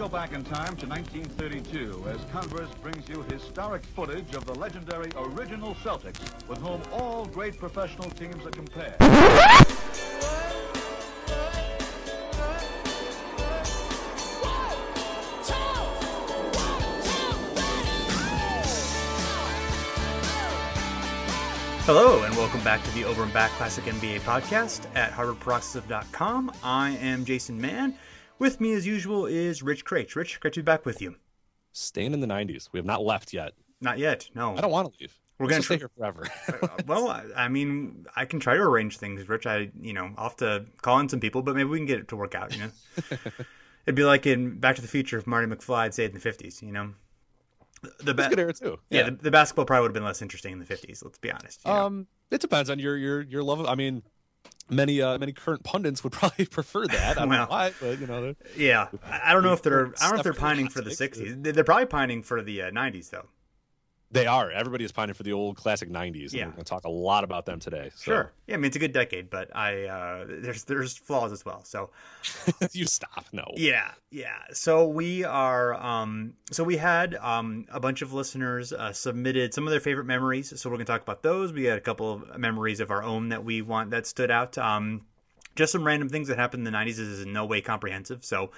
Go back in time to 1932 as Converse brings you historic footage of the legendary original Celtics with whom all great professional teams are compared. Hello, and welcome back to the Over and Back Classic NBA podcast at HardwoodParoxysm.com. I am Jason Mann. With me, as usual, is Rich Kraetsch. Rich, great to be back with you. Staying in the 90s. We have not left yet. Not yet, no. I don't want to leave. We're gonna just stay here forever. Uh, well, I, I mean, I can try to arrange things, Rich. I, you know, I'll have to call in some people, but maybe we can get it to work out, you know? It'd be like in Back to the Future if Marty McFly had stayed in the 50s, you know? The ba- good era too. yeah, the, the basketball probably would have been less interesting in the 50s, let's be honest. you know? Um, it depends on your your your love of. I mean, many uh many current pundits would probably prefer that. I don't Well, know why, but you know, they're- Yeah, I don't know if they're. I don't know if they're pining for the '60s. They- They're probably pining for the uh, '90s, though. They are. Everybody is pining for the old classic 90s. Yeah. and we're going to talk a lot about them today. So. Sure. Yeah, I mean it's a good decade, but I uh, there's there's flaws as well. So you stop. No. yeah, yeah. So we are. Um, so we had um, a bunch of listeners uh, submitted some of their favorite memories. So we're gonna talk about those. We had a couple of memories of our own that we want that stood out. Um, just some random things that happened in the '90s. This is in no way comprehensive. So.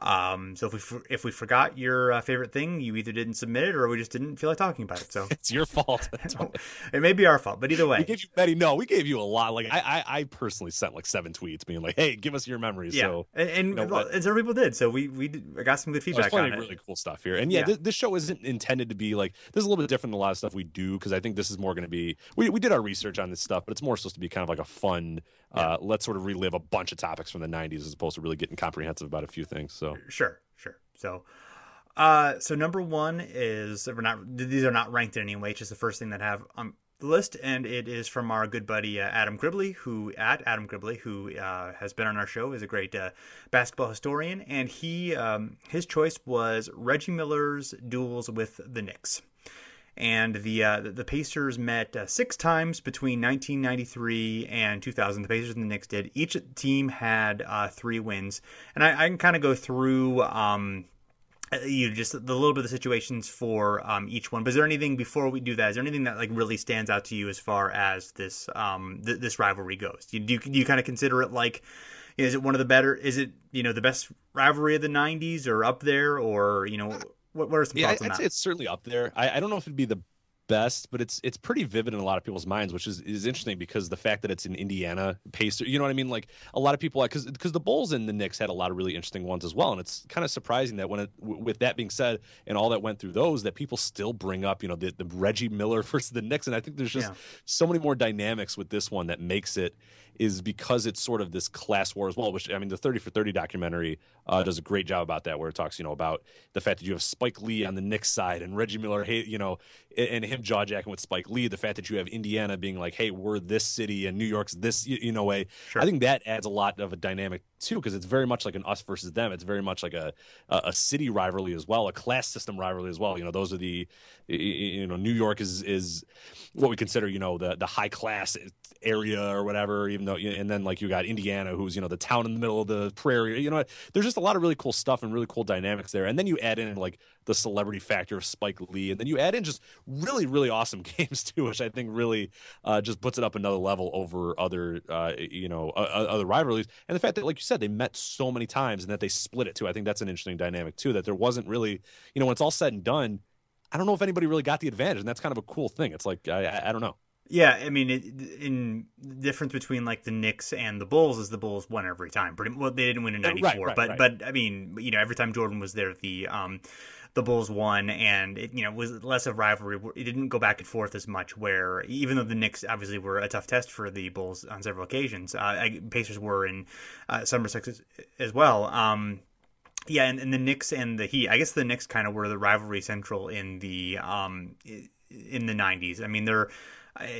Um, so if we for- if we forgot your uh, favorite thing, you either didn't submit it or we just didn't feel like talking about it. So It's your fault. it may be our fault, but either way, we gave you many. No, we gave you a lot. Like I, I, I personally sent like seven tweets, being like, "Hey, give us your memories." Yeah, So and and, you know well, and several people did. So we we did, I got some good There's feedback plenty on really cool stuff here, and yeah, Yeah. This, this show isn't intended to be like this is a little bit different than a lot of stuff we do because I think this is more going to be we we did our research on this stuff, but it's more supposed to be kind of like a fun. Uh, let's sort of relive a bunch of topics from the '90s as opposed to really getting comprehensive about a few things. So Sure, sure. So, uh, so number one is we're not these are not ranked in any way. It's just the first thing that have on the list, and it is from our good buddy uh, Adam Gribley, who at Adam Gribley, who uh, has been on our show, is a great uh, basketball historian, and he um, his choice was Reggie Miller's duels with the Knicks. And the uh, the Pacers met uh, six times between 1993 and 2000. The Pacers and the Knicks did. Each team had uh, three wins, and I, I can kind of go through um, uh, you know, just the little bit of the situations for um, each one. But is there anything before we do that? Is there anything that like really stands out to you as far as this um, th- this rivalry goes? Do you, do you, do you kind of consider it like? Is it one of the better? Is it you know the best rivalry of the '90s, or up there, or you know what? What are some yeah, thoughts I, on I'd that? say it's certainly up there. I, I don't know if it'd be the best, but it's it's pretty vivid in a lot of people's minds, which is, is interesting because the fact that it's in Indiana Pacer, you know what I mean? Like a lot of people, because because the Bulls and the Knicks had a lot of really interesting ones as well, and it's kind of surprising that when it, with that being said, and all that went through those, that people still bring up, you know, the, the Reggie Miller versus the Knicks, and I think there's just Yeah. so many more dynamics with this one that makes it is because it's sort of this class war as well. Which I mean, the Thirty for Thirty documentary uh, does a great job about that, where it talks, you know, about the fact that you have Spike Lee on the Knicks side and Reggie Miller, hey, you know, and him jaw jacking with Spike Lee. The fact that you have Indiana being like, hey, we're this city and New York's this, you, you know, way. Sure. I think that adds a lot of a dynamic too, because it's very much like an us versus them. It's very much like a a, city rivalry as well, a class system rivalry as well. You know, those are the, you know, New York is is what we consider, you know, the the high class area or whatever. Even though, and then like you got Indiana, who's you know the town in the middle of the prairie. You know, there's just a lot of really cool stuff and really cool dynamics there. And then you add in like the celebrity factor of Spike Lee, and then you add in just really really awesome games too, which I think really uh, just puts it up another level over other uh, you know uh, other rivalries. And the fact that, like you said, they met so many times and that they split it too. I think that's an interesting dynamic too. That there wasn't really, you know, when it's all said and done. I don't know if anybody really got the advantage, and that's kind of a cool thing. It's like I, I, I don't know. Yeah, I mean, it, in the difference between like the Knicks and the Bulls is the Bulls won every time. Pretty well, they didn't win in '94, right, right, but right. but I mean, you know, every time Jordan was there, the um, the Bulls won, and it you know was less of rivalry. It didn't go back and forth as much. Where even though the Knicks obviously were a tough test for the Bulls on several occasions, uh, Pacers were in uh, respects as, as well. Um, yeah, and, and the Knicks and the Heat. I guess the Knicks kind of were the rivalry central in the um in the '90s. I mean, they're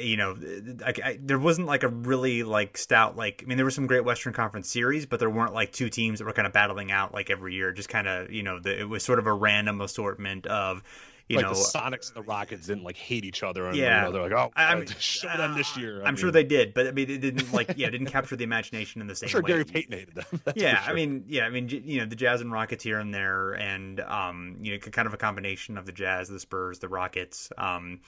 You know, I, I, there wasn't like a really like stout like. I mean, there were some great Western Conference series, but there weren't like two teams that were kind of battling out like every year. Just kind of you know, the, it was sort of a random assortment of you like know. the Sonics and the Rockets didn't like hate each other, and Yeah. they're like, oh, I'm- show them this year. I I'm sure they did, but I mean, it didn't like yeah, didn't capture the imagination in the same way. I'm sure way. Gary Payton hated them. Yeah, I mean, yeah, I mean, you know, the Jazz and Rockets here and there, and um, you know, kind of a combination of the Jazz, the Spurs, the Rockets, um,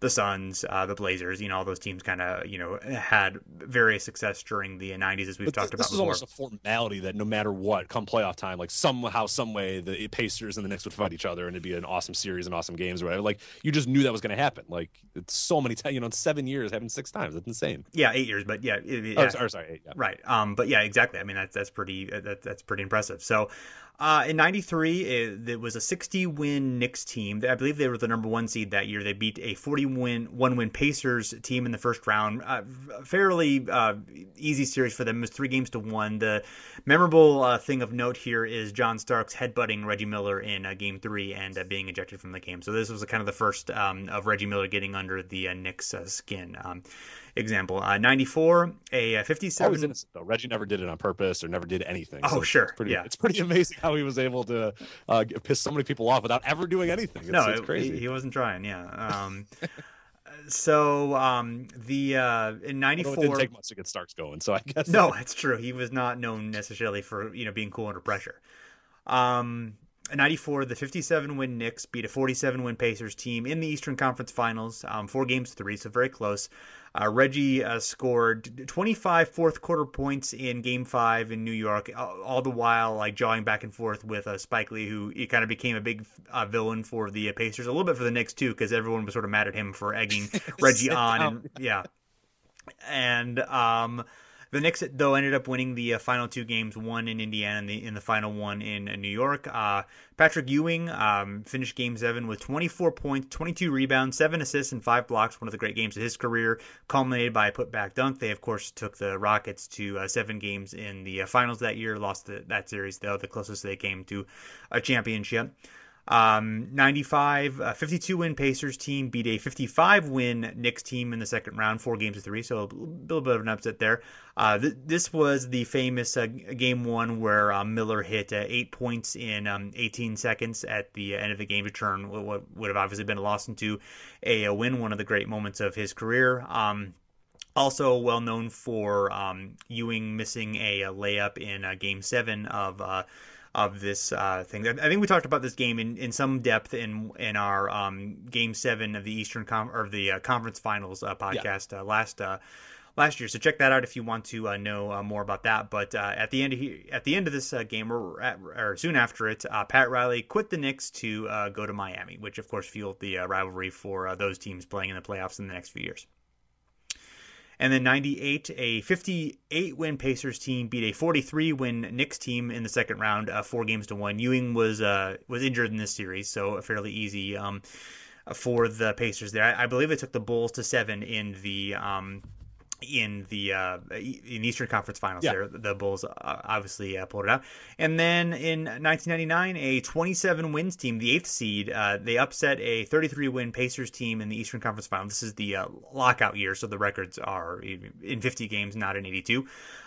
the Suns, uh, the Blazers. You know, all those teams kind of you know had various success during the '90s, as we've But talked this about is before. almost a formality that no matter what, come playoff time, like somehow, some way, the Pacers and the Knicks would fight each other, and it'd be an awesome series and awesome games or whatever. Like you just knew that was going to happen. Like it's so many times, you know, in seven years, happened six times. That's insane. yeah, eight years, but yeah, it- Oh, yeah. sorry, sorry, eight, yeah. Right. Um, but yeah, exactly. I mean, that's that's pretty uh, that, that's pretty impressive. So, uh, in '93, it, it was a 60 win Knicks team. I believe they were the number one seed that year. They beat a 40 win one win Pacers team in the first round. Uh, fairly uh, easy series for them. It was three games to one. The memorable uh, thing of note here is John Starks headbutting Reggie Miller in uh, Game Three and uh, being ejected from the game. So this was kind of the first um, of Reggie Miller getting under the Knicks skin. Um, example, uh, '94, a uh, 57. Always innocent though. Reggie never did it on purpose or never did anything. Oh, So sure, It's pretty, yeah. it's pretty amazing how he was able to uh, piss so many people off without ever doing anything. It's, no, it's crazy. He, he wasn't trying. Yeah. Um, so um, the uh, in Although it didn't '94. take much to get Starks going, so I guess No, it's true. He was not known necessarily for you know being cool under pressure. Um, '94, the 57 win Knicks beat a 47 win Pacers team in the Eastern Conference Finals, um, four games to three, so very close. Uh, Reggie uh, scored 25 fourth quarter points in Game Five in New York, all, the while like jawing back and forth with uh, Spike Lee, who he kind of became a big uh, villain for the uh, Pacers, a little bit for the Knicks too, because everyone was sort of mad at him for egging Reggie on, and yeah, and um, the Knicks though ended up winning the uh, final two games, one in Indiana and the in the final one in uh, New York. Uh, Patrick Ewing um, finished Game Seven with 24 points, 22 rebounds, seven assists, and five blocks. One of the great games of his career, culminated by a putback dunk. They of course took the Rockets to uh, seven games in the uh, finals that year. Lost the, that series though, the closest they came to a championship. Um, 95, uh, 52 win Pacers team beat a 55 win Knicks team in the second round, four games to three. So a little bit of an upset there. Uh, th- this was the famous uh, game one where uh, Miller hit uh, eight points in um, 18 seconds at the end of the game to turn what- would have obviously been a loss into a, a win, one of the great moments of his career. Um, also well known for um, Ewing missing a, a layup in uh, Game Seven of of this uh, thing. I think we talked about this game in, in some depth in in our um, Game Seven of the Eastern Com- or the uh, Conference Finals uh, podcast uh, last. Uh, Last year, so check that out if you want to uh, know uh, more about that. But uh, at the end of he- at the end of this uh, game, or, at, or soon after it, uh, Pat Riley quit the Knicks to uh, go to Miami, which of course fueled the uh, rivalry for uh, those teams playing in the playoffs in the next few years. And then 98, a 58 win Pacers team beat a 43 win Knicks team in the second round, uh, four games to one. Ewing was uh, was injured in this series, so a fairly easy um, for the Pacers there. I, I believe they took the Bulls to seven in the. Um, in the uh, in Eastern Conference Finals, Yeah. there the Bulls uh, obviously uh, pulled it out, and then in 1999, a 27 wins team, the eighth seed, uh, they upset a 33 win Pacers team in the Eastern Conference Final. This is the uh, lockout year, so the records are in 50 games, not in 82.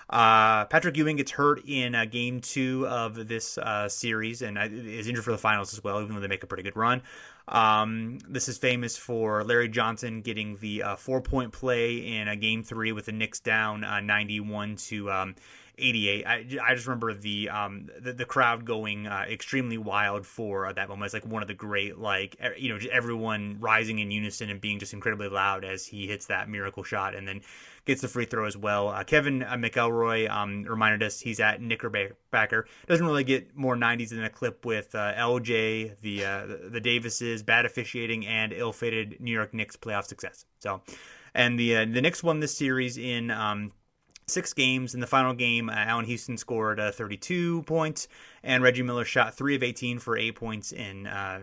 Uh, Patrick Ewing gets hurt in uh, game two of this uh, series and uh, is injured for the finals as well, even though they make a pretty good run. Um, this is famous for Larry Johnson getting the uh, four point play in a game three with the Knicks down uh, 91 to um, 88. I, I just remember the um, the, the crowd going uh, extremely wild for uh, that moment. It's like one of the great, like, you know, everyone rising in unison and being just incredibly loud as he hits that miracle shot and then gets the free throw as well. Uh, Kevin uh, McElroy um, reminded us he's at Knickerbocker. Doesn't really get more 90s than a clip with uh, LJ, the, uh, the the Davises, bad officiating, and ill-fated New York Knicks playoff success. So And the uh, the Knicks won this series in um, six games. In the final game, uh, Allan Houston scored uh, 32 points, and Reggie Miller shot three of 18 for eight points in uh,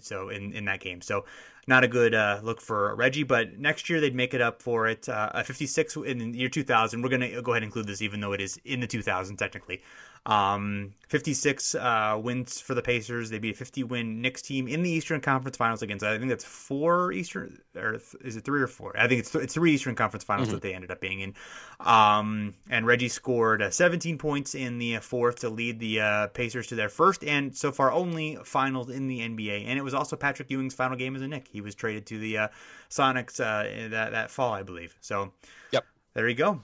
so in, in that game. So not a good uh, look for Reggie, but next year they'd make it up for it. Uh, a 56 in the year 2000. We're going to go ahead and include this, even though it is in the 2000 technically. Um, 56 uh, wins for the Pacers. They beat a 50 win Knicks team in the Eastern Conference Finals against. I think that's four Eastern, or is it three or four? I think it's th- it's three Eastern Conference Finals mm-hmm. that they ended up being in. Um, and Reggie scored uh, 17 points in the uh, fourth to lead the uh, Pacers to their first and so far only finals in the NBA. And it was also Patrick Ewing's final game as a Knick. He was traded to the uh, Sonics uh, that that fall, I believe. So, yep, there you go.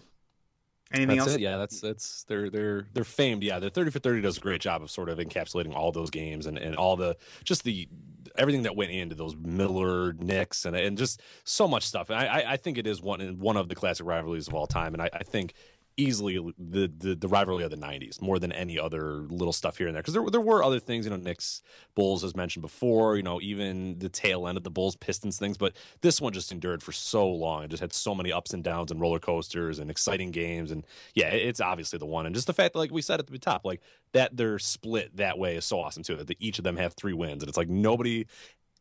Anything that's else? It. Yeah, that's that's they're they're they're famed. Yeah, the thirty for thirty does a great job of sort of encapsulating all those games and, and all the just the everything that went into those Miller Knicks and and just so much stuff. And I I think it is one one of the classic rivalries of all time. And I, I think easily the, the, the rivalry of the 90s more than any other little stuff here and there. Because there, there were other things you know Knicks Bulls as mentioned before you know even the tail end of the Bulls Pistons things but this one just endured for so long. It just had so many ups and downs and roller coasters and exciting games and yeah it's obviously the one. And just the fact that like we said at the top like that they're split that way is so awesome too that each of them have three wins and it's like nobody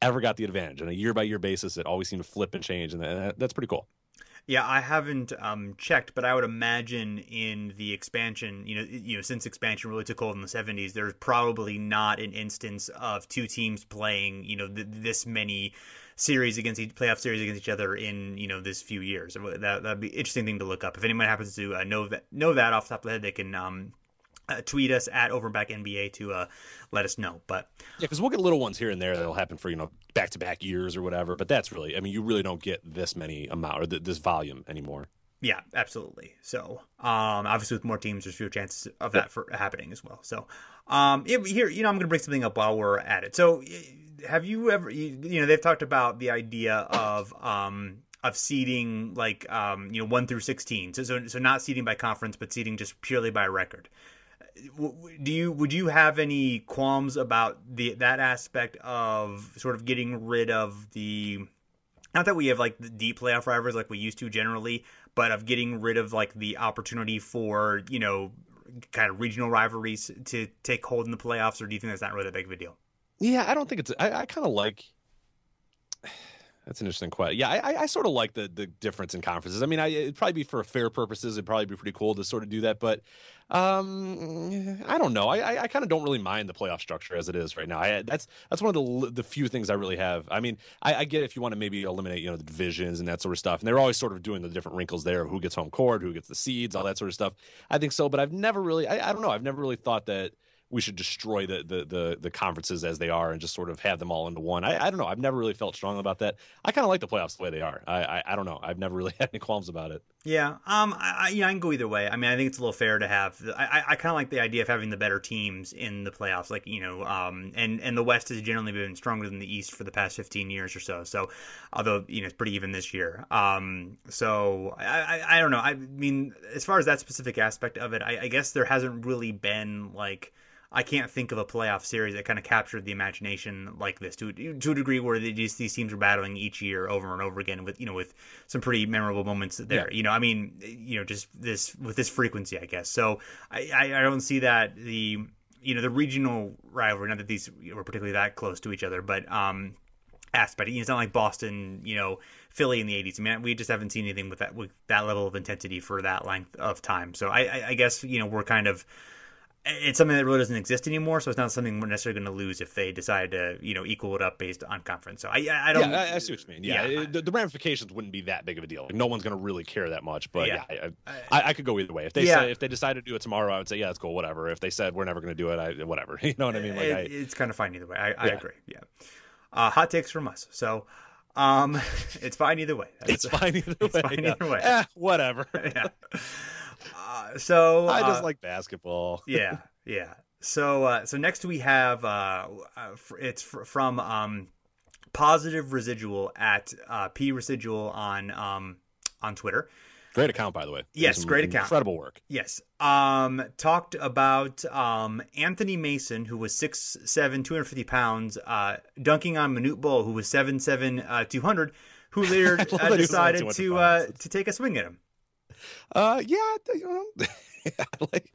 ever got the advantage. On a year by year basis it always seemed to flip and change and that, that's pretty cool yeah, I haven't um, checked, but I would imagine in the expansion, you know, you know, since expansion really took hold in the '70s, there's probably not an instance of two teams playing, you know, th- this many series against each playoff series against each other in you know this few years. That that'd be interesting thing to look up. If anyone happens to uh, know that know that off the top of the head, they can um, uh, tweet us at Overback NBA to uh, let us know. But yeah, because we'll get little ones here and there that'll happen for you know back to back years or whatever. But that's really, I mean, you really don't get this many amount or th- this volume anymore. Yeah, absolutely. So, um, obviously, with more teams, there's fewer chances of that for happening as well. So, um, here, you know, I'm going to bring something up while we're at it. So, have you ever, you, know, they've talked about the idea of, um, of seeding like, um, you know, one through 16. So, so, so not seeding by conference, but seeding just purely by record do you would you have any qualms about the that aspect of sort of getting rid of the not that we have like the deep playoff rivals like we used to generally, but of getting rid of like the opportunity for you know kind of regional rivalries to take hold in the playoffs, or do you think that's not really that big of a deal? Yeah, I don't think it's. I, I kind of like that's an interesting question. Yeah, I, I sort of like the the difference in conferences. I mean, I, it'd probably be for fair purposes. It'd probably be pretty cool to sort of do that, but um, I don't know. I I, I kind of don't really mind the playoff structure as it is right now. I, that's that's one of the the few things I really have. I mean, I, I get if you want to maybe eliminate you know the divisions and that sort of stuff, and they're always sort of doing the different wrinkles there. Who gets home court? Who gets the seeds? All that sort of stuff. I think so, but I've never really. I, I don't know. I've never really thought that we should destroy the, the the the, conferences as they are and just sort of have them all into one. I, I don't know. I've never really felt strong about that. I kind of like the playoffs the way they are. I, I, I don't know. I've never really had any qualms about it. Yeah. Um. I, know, I can go either way. I mean, I think it's a little fair to have. I I kind of like the idea of having the better teams in the playoffs. Like you know, um, and and the West has generally been stronger than the East for the past fifteen years or so. So, although you know it's pretty even this year. Um. So I I, I don't know. I mean, as far as that specific aspect of it, I, I guess there hasn't really been like I can't think of a playoff series that kind of captured the imagination like this to to a degree where just, these teams are battling each year over and over again with you know with some pretty memorable moments there. Yeah. You know, I mean, you know, just this with this frequency, I guess. So I, I, I don't see that the you know the regional rivalry. Not that these were particularly that close to each other, but um, aspect. It's not like Boston, you know, Philly in the '80s. I mean, we just haven't seen anything with that with that level of intensity for that length of time. So I, I, I guess you know we're kind of it's something that really doesn't exist anymore, so it's not something we're necessarily going to lose if they decide to, you know, equal it up based on conference. So I, I don't. Yeah, I, I see what you mean. Yeah, yeah the, the, ramifications wouldn't be that big of a deal. Like, no one's going to really care that much. But yeah, yeah I, I, I, could go either way. If they yeah. say if they decide to do it tomorrow, I would say yeah, that's cool, whatever. If they said we're never going to do it, I, whatever. You know what I mean? Like, it, it's kind of fine either way. I, I agree. Yeah. Uh, hot takes from us. So. Um, it's fine either way. That's, it's fine either way. Fine either way. Eh, whatever. yeah. Uh, so I just uh, like basketball. yeah, yeah. So uh, so next we have uh, uh it's from um, positive residual at uh, p residual on um, on Twitter. Great account, by the way. Yes, great account. Incredible work. Yes. Um, talked about um, Anthony Mason, who was 6'7", 250 pounds, uh, dunking on Manute Bol, who was 7'7", uh, 200, who later uh, that he was only decided to uh, to take a swing at him. Uh, yeah, think, um, like.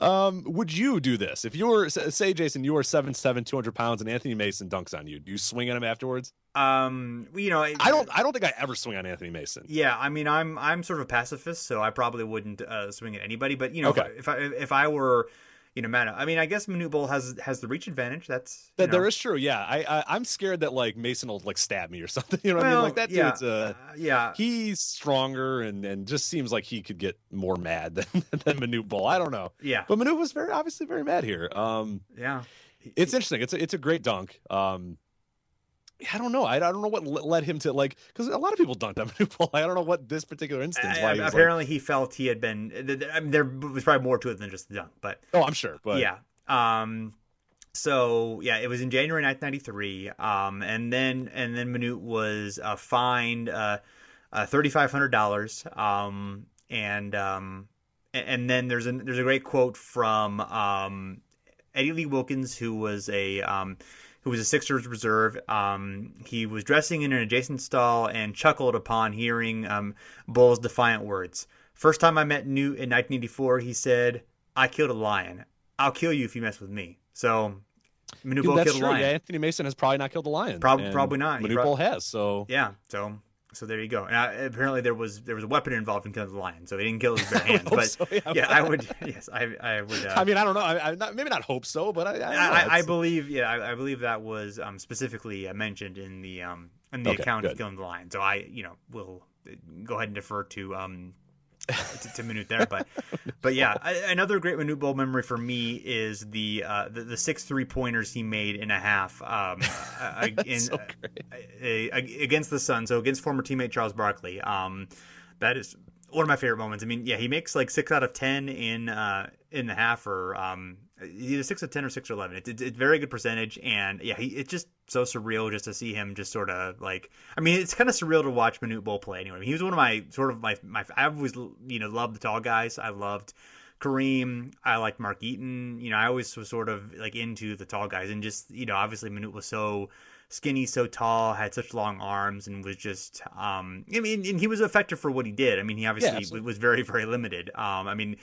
Um, would you do this if you were say Jason, you were seven seven, two hundred pounds, and Anthony Mason dunks on you? Do you swing at him afterwards? Um, you know, I don't. I don't think I ever swing on Anthony Mason. Yeah, I mean, I'm I'm sort of a pacifist, so I probably wouldn't uh, swing at anybody. But you know, Okay. if I if I, if I were, you know, I mean, I guess Manute Bol has has the reach advantage. That's That know, there is true. Yeah, I, I I'm scared that like Mason will like stab me or something. You know what I mean? Like that yeah, dude's uh, uh, yeah. he's stronger and and just seems like he could get more mad than than Manute Bol. I don't know, Yeah, but Manute was very obviously very mad here. Um, yeah. it's interesting. It's a, it's a great dunk. Um, I don't know. I, I don't know what led him to like because a lot of people dunked on Manute Bol. I don't know what this particular instance. Why he was like, apparently, he felt he had been. I mean, there was probably more to it than just the dunk, but oh, I'm sure, but yeah. Um. So yeah, it was in January 1993. Um, and then and then Manute was uh, fined uh, uh thirty five hundred dollars. Um, and um, and then there's a there's a great quote from um Eddie Lee Wilkins, who was a um who was a Sixers reserve. Um, he was dressing in an adjacent stall and chuckled upon hearing um, Bol's defiant words. First time I met Newt in 1984, he said, "I killed a lion. I'll kill you if you mess with me." So, Manute Bol killed a true. lion. Yeah, Anthony Mason has probably not killed a lion. Prob- probably not. Manute Bol has. So Yeah. So, so there you go. And apparently there was there was a weapon involved in killing the lion, so he didn't kill his bare hands. but so, yeah. yeah, I would. Yes, I I would. Uh, I mean, I don't know. I, I not, maybe not hope so, but I I. I, I believe, yeah, I, believe that was um, specifically uh, mentioned in the um, in the Okay, account of killing the lion. So I, you know, will uh, go ahead and defer to um, Manute there, but but yeah, a- another great Manute Bol memory for me is the uh, the, the six three pointers he made in a half um, in, so uh, against the Sun. So against former teammate Charles Barkley. Um, that is one of my favorite moments. I mean, yeah, he makes like six out of ten in uh, in the half, or um, either six of ten or six or eleven. It's it's, it's very good percentage, and yeah, he it's just so surreal just to see him just sort of like. I mean, it's kind of surreal to watch Manute Bol play. Anyway, he was one of my sort of my my. I always you know loved the tall guys. I loved. Kareem, I liked Mark Eaton. You know, I always was sort of like into the tall guys, and just you know, obviously Manute was so skinny, so tall, had such long arms, and was just. Um, I mean, and he was effective for what he did. I mean, he obviously absolutely. was very, very limited. Um, I mean,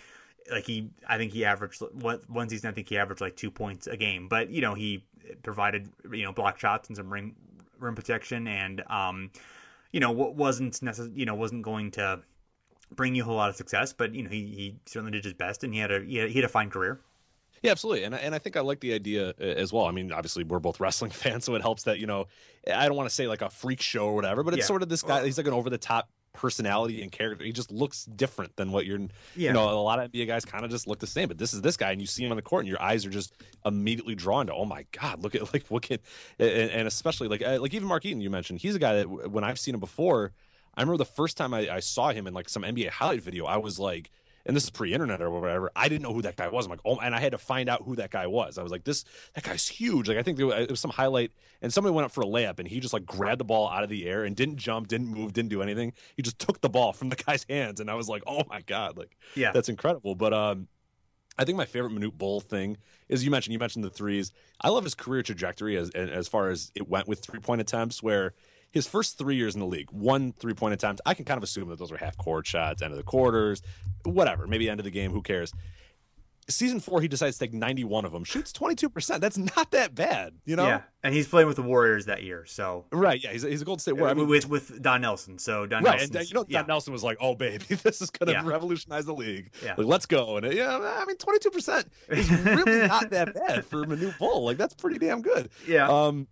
like he, I think he averaged one one season. I think he averaged like two points a game, but you know, he provided you know block shots and some ring rim protection, and um, you know, what wasn't necess- you know, wasn't going to bring you a whole lot of success, but you know, he, he certainly did his best, and he had a he had, he had a fine career. Yeah, absolutely, and I- and I think I like the idea uh, as well. I mean, obviously we're both wrestling fans, so it helps that you know I don't want to say like a freak show or whatever, but it's Yeah. sort of this guy. He's like an over the top personality and character. He just looks different than what you're. Yeah. You know, a lot of NBA guys kind of just look the same, but this is this guy, and you see him on the court, and your eyes are just immediately drawn to. Oh my God, look at like what can, and, and especially like uh, like even Mark Eaton you mentioned. He's a guy that when I've seen him before, I remember the first time I, I saw him in like some NBA highlight video, I was like and this is pre-internet or whatever. I didn't know who that guy was. I'm like, oh, and I had to find out who that guy was. I was like, this that guy's huge. Like I think there was, it was some highlight, and somebody went up for a layup, and he just like grabbed the ball out of the air and didn't jump, didn't move, didn't do anything. He just took the ball from the guy's hands, and I was like, oh my god, like Yeah. that's incredible. But um, I think my favorite Manute Bol thing is you mentioned you mentioned the threes. I love his career trajectory as as far as it went with three point attempts, where his first three years in the league, one three point attempt. I can kind of assume that those were half court shots, end of the quarters, whatever, maybe end of the game. Who cares? Season four, he decides to take 91 of them, shoots 22%. That's not that bad, you know? Yeah, and he's playing with the Warriors that year, so Right. Yeah. He's, a- he's a Golden State Warrior. I mean, with with Don Nelson. So Don right. Nelson, you know, yeah, Don Nelson was like, oh, baby, this is going to Yeah. revolutionize the league. Yeah. Like, let's go. And, yeah, I mean, 22% is really not that bad for Manute Bol. Like, that's pretty damn good. yeah, Um,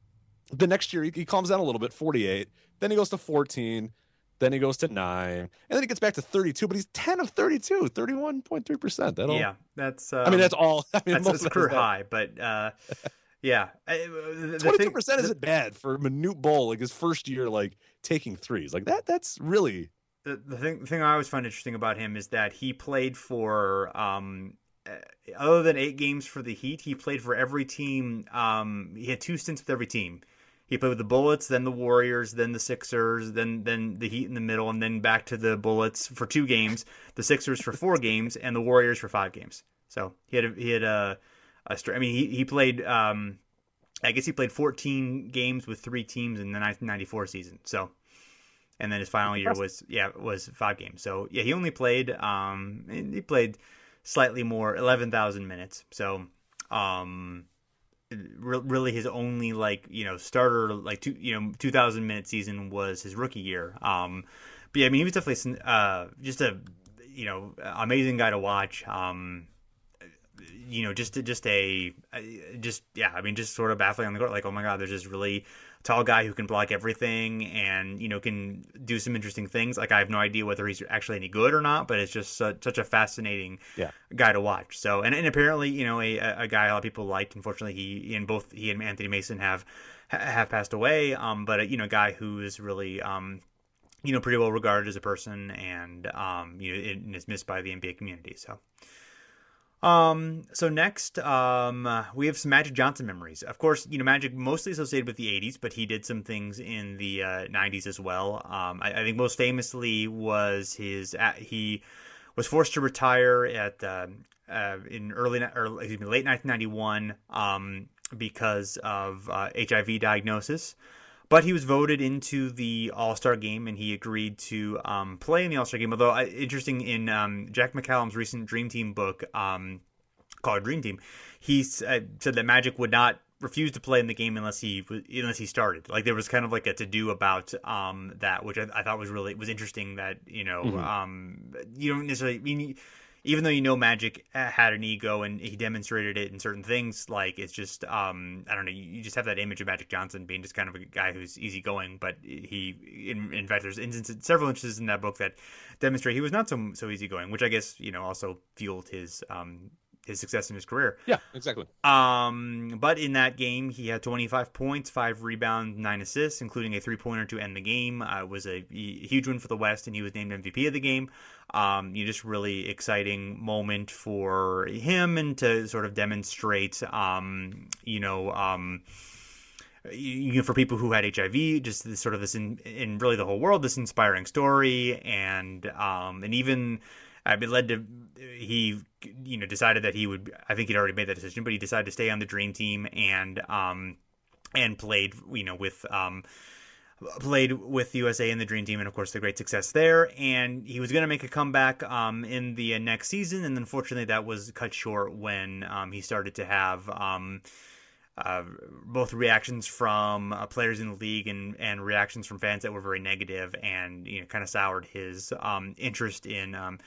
the next year he, he calms down a little bit, 48. Then he goes to 14. Then he goes to nine, and then he gets back to 32. But he's 10 of 32, 31.3 percent. That all? yeah. That's um, I mean, that's all. I mean, that's, most that's a career high, but uh, yeah, the 22 thing- percent isn't bad for Manute Bol, like his first year, like taking threes, like that. That's really the, the thing the thing I always find interesting about him is that he played for um uh, other than eight games for the Heat, he played for every team. Um, he had two stints with every team. He played with the Bullets, then the Warriors, then the Sixers, then then the Heat in the middle, and then back to the Bullets for two games, the Sixers for four games, and the Warriors for five games. So he had a, he had a, I mean he he played um I guess he played 14 games with three teams in the 1994 season. So, and then his final year was yeah was five games. So yeah, he only played um he played slightly more 11,000 minutes. So um really his only like you know starter like two you know 2,000 minute season was his rookie year. Um, but yeah, I mean he was definitely uh just a you know amazing guy to watch. Um, you know, just just a just yeah, I mean, just sort of baffling on the court. Like, oh my god, there's just really tall guy who can block everything and you know can do some interesting things. Like, I have no idea whether he's actually any good or not, but it's just such, such a fascinating yeah. guy to watch. So, and, and apparently, you know, a, a guy a lot of people liked. Unfortunately, he and both he and Anthony Mason have have passed away. Um, but you know, a guy who is really um you know pretty well regarded as a person and um you know and is missed by the NBA community. So. Um, so next, um, we have some Magic Johnson memories. Of course, you know, Magic mostly associated with the 80s, but he did some things in the uh, 90s as well. Um, I, I, think most famously was his, uh, he was forced to retire at, uh, uh, in early, or excuse me, late 1991, um, because of, HIV uh, diagnosis. But he was voted into the All Star game, and he agreed to um, play in the All Star game. Although, uh, interesting in um, Jack McCallum's recent Dream Team book um, called Dream Team, he uh, said that Magic would not refuse to play in the game unless he unless he started. Like there was kind of like a to do about um, that, which I, I, thought was really was interesting. That you know, mm-hmm. um, you don't necessarily. I mean, even though you know Magic had an ego and he demonstrated it in certain things, like it's just um, I don't know, you, just have that image of Magic Johnson being just kind of a guy who's easygoing, but he in, in fact there's instances, several instances in that book that demonstrate he was not so so easygoing, which I guess you know also fueled his um, his success in his career. Yeah, exactly. Um, but in that game, he had 25 points, five rebounds, nine assists, including a three pointer to end the game. Uh, it was a, huge win for the West, and he was named MVP of the game. Um, you just really exciting moment for him and to sort of demonstrate, um, you know, um, you know, for people who had HIV, just this, sort of this in, in really the whole world, this inspiring story, and um, and even uh, it led to he you know decided that he would. I think he'd already made that decision, but he decided to stay on the dream team and um and played you know with um played with USA in the Dream Team, and of course the great success there. And he was going to make a comeback um, in the uh, next season, and unfortunately that was cut short when um, he started to have um, uh, both reactions from uh, players in the league and, and reactions from fans that were very negative, and you know kind of soured his um, interest in um,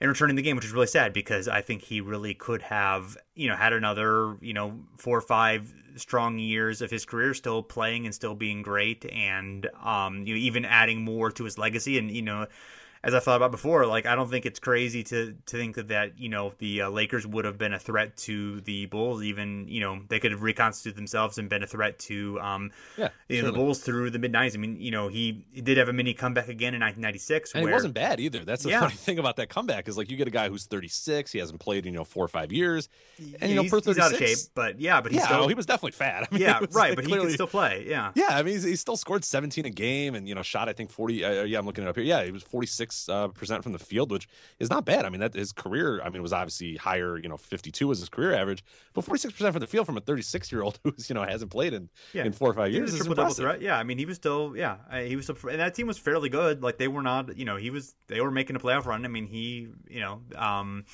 and returning the game, which is really sad because I think he really could have, you know, had another, you know, four or five strong years of his career still playing and still being great and um, you know, even adding more to his legacy and, you know, as I thought about before, like I don't think it's crazy to to think that that you know the uh, Lakers would have been a threat to the Bulls. Even you know they could have reconstituted themselves and been a threat to um yeah you know, the Bulls through the mid '90s. I mean you know he, he, did have a mini comeback again in 1996, and where, it wasn't bad either. That's the yeah. funny thing about that comeback is like you get a guy who's 36, he hasn't played in you know four or five years, and you know he's, for 36, he's out of shape, but yeah, but he's yeah, still he was definitely fat. I mean, yeah, right, like but clearly, he can still play. Yeah, yeah. I mean he still scored 17 a game and you know shot I think 40. Uh, yeah, I'm looking it up here. Yeah, he was 46 uh, percent from the field, which is not bad. I mean, that his career, I mean, was obviously higher. You know, 52 was his career average, but 46 percent from the field from a 36 year old who's you know hasn't played in yeah. in four or five years. He triple double threat. Yeah, I mean, he was still yeah, he was still, and that team was fairly good. Like they were not, you know, he was they were making a playoff run. I mean, he, you know, um,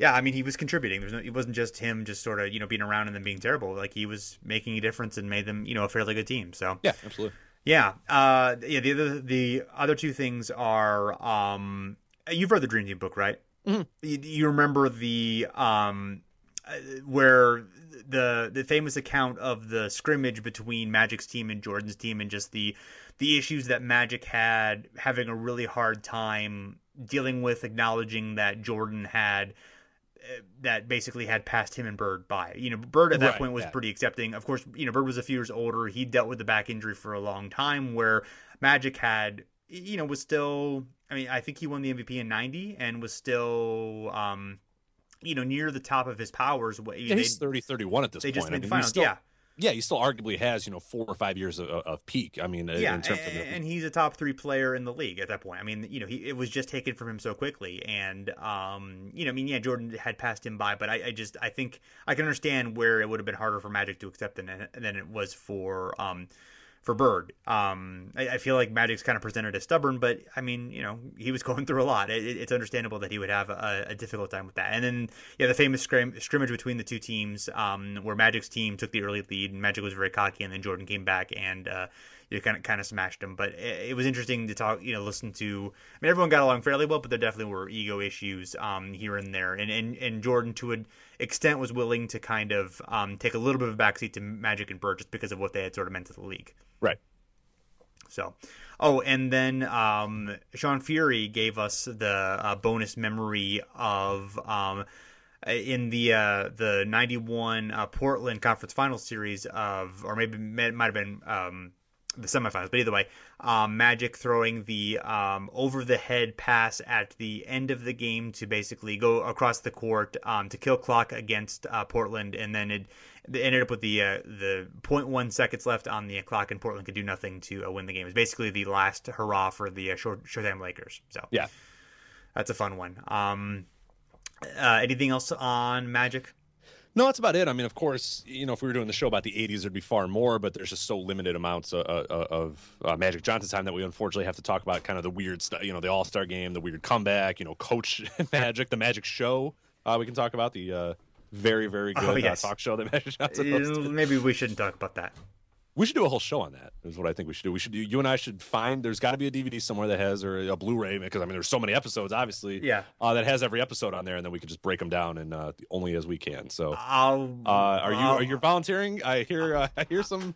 yeah, I mean, he was contributing. There's no, it wasn't just him just sort of you know being around and then being terrible. Like he was making a difference and made them you know a fairly good team. So yeah, absolutely. Yeah, uh, yeah. The other the other two things are um, you've read the Dream Team book, right? Mm-hmm. You, you, remember the um, uh, where the the famous account of the scrimmage between Magic's team and Jordan's team, and just the the issues that Magic had having a really hard time dealing with, acknowledging that Jordan had that basically had passed him and Bird by. You know, Bird at that right, point was yeah. pretty accepting. Of course, you know, Bird was a few years older. He dealt with the back injury for a long time, where Magic had, you know, was still. I mean, I think he won the MVP in '90 and was still, um, you know, near the top of his powers. Yeah, he's 30, 31 at this they point. just made I mean, the finals. Still, yeah. Yeah, he still arguably has you know four or five years of, of peak. I mean, yeah, in terms and, of and he's a top three player in the league at that point. I mean, you know, he it was just taken from him so quickly, and um, you know, I mean, yeah, Jordan had passed him by, but I, I just I think I can understand where it would have been harder for Magic to accept than than it was for um for Bird. Um, I, I, feel like Magic's kind of presented as stubborn, but I mean, you know, he was going through a lot. It, it's understandable that he would have a, a, difficult time with that. And then, yeah, the famous scrim- scrimmage between the two teams, um, where Magic's team took the early lead, and Magic was very cocky, and then Jordan came back and. Uh, you kind of kind of smashed him. But it, it, was interesting to talk, you know, listen to. I mean, everyone got along fairly well, but there definitely were ego issues um, here and there. And, and and Jordan, to an extent, was willing to kind of um, take a little bit of a backseat to Magic and Bird just because of what they had sort of meant to the league. Right. So, oh, and then um, Sean Fury gave us the uh, bonus memory of um, in the uh, the '91 uh, Portland Conference Final Series of, or maybe it might have been um, the semifinals, but either way, um, Magic throwing the um, over the head pass at the end of the game to basically go across the court um, to kill clock against uh, Portland, and then it they ended up with the uh, the 0.1 seconds left on the clock, and Portland could do nothing to uh, win the game. It's basically the last hurrah for the uh, short Showtime Lakers. So yeah, that's a fun one. Um, uh, anything else on Magic? No, that's about it. I mean, of course, you know, if we were doing the show about the '80s, there'd be far more, but there's just so limited amounts of, of uh, Magic Johnson time that we unfortunately have to talk about kind of the weird stuff. You know, the All Star game, the weird comeback. You know, Coach Magic, the Magic Show. Uh, we can talk about the uh, very, very good oh, yes. uh, talk show that Magic Johnson hosted. Maybe we shouldn't talk about that. We should do a whole show on that. Is what I think we should do. We should do. You and I should find. There's got to be a DVD somewhere that has or a Blu-ray because I mean there's so many episodes, obviously. Yeah. Uh, that has every episode on there, and then we could just break them down and uh, only as we can. So. I'll. Uh, are you are you volunteering? I hear uh, I hear some.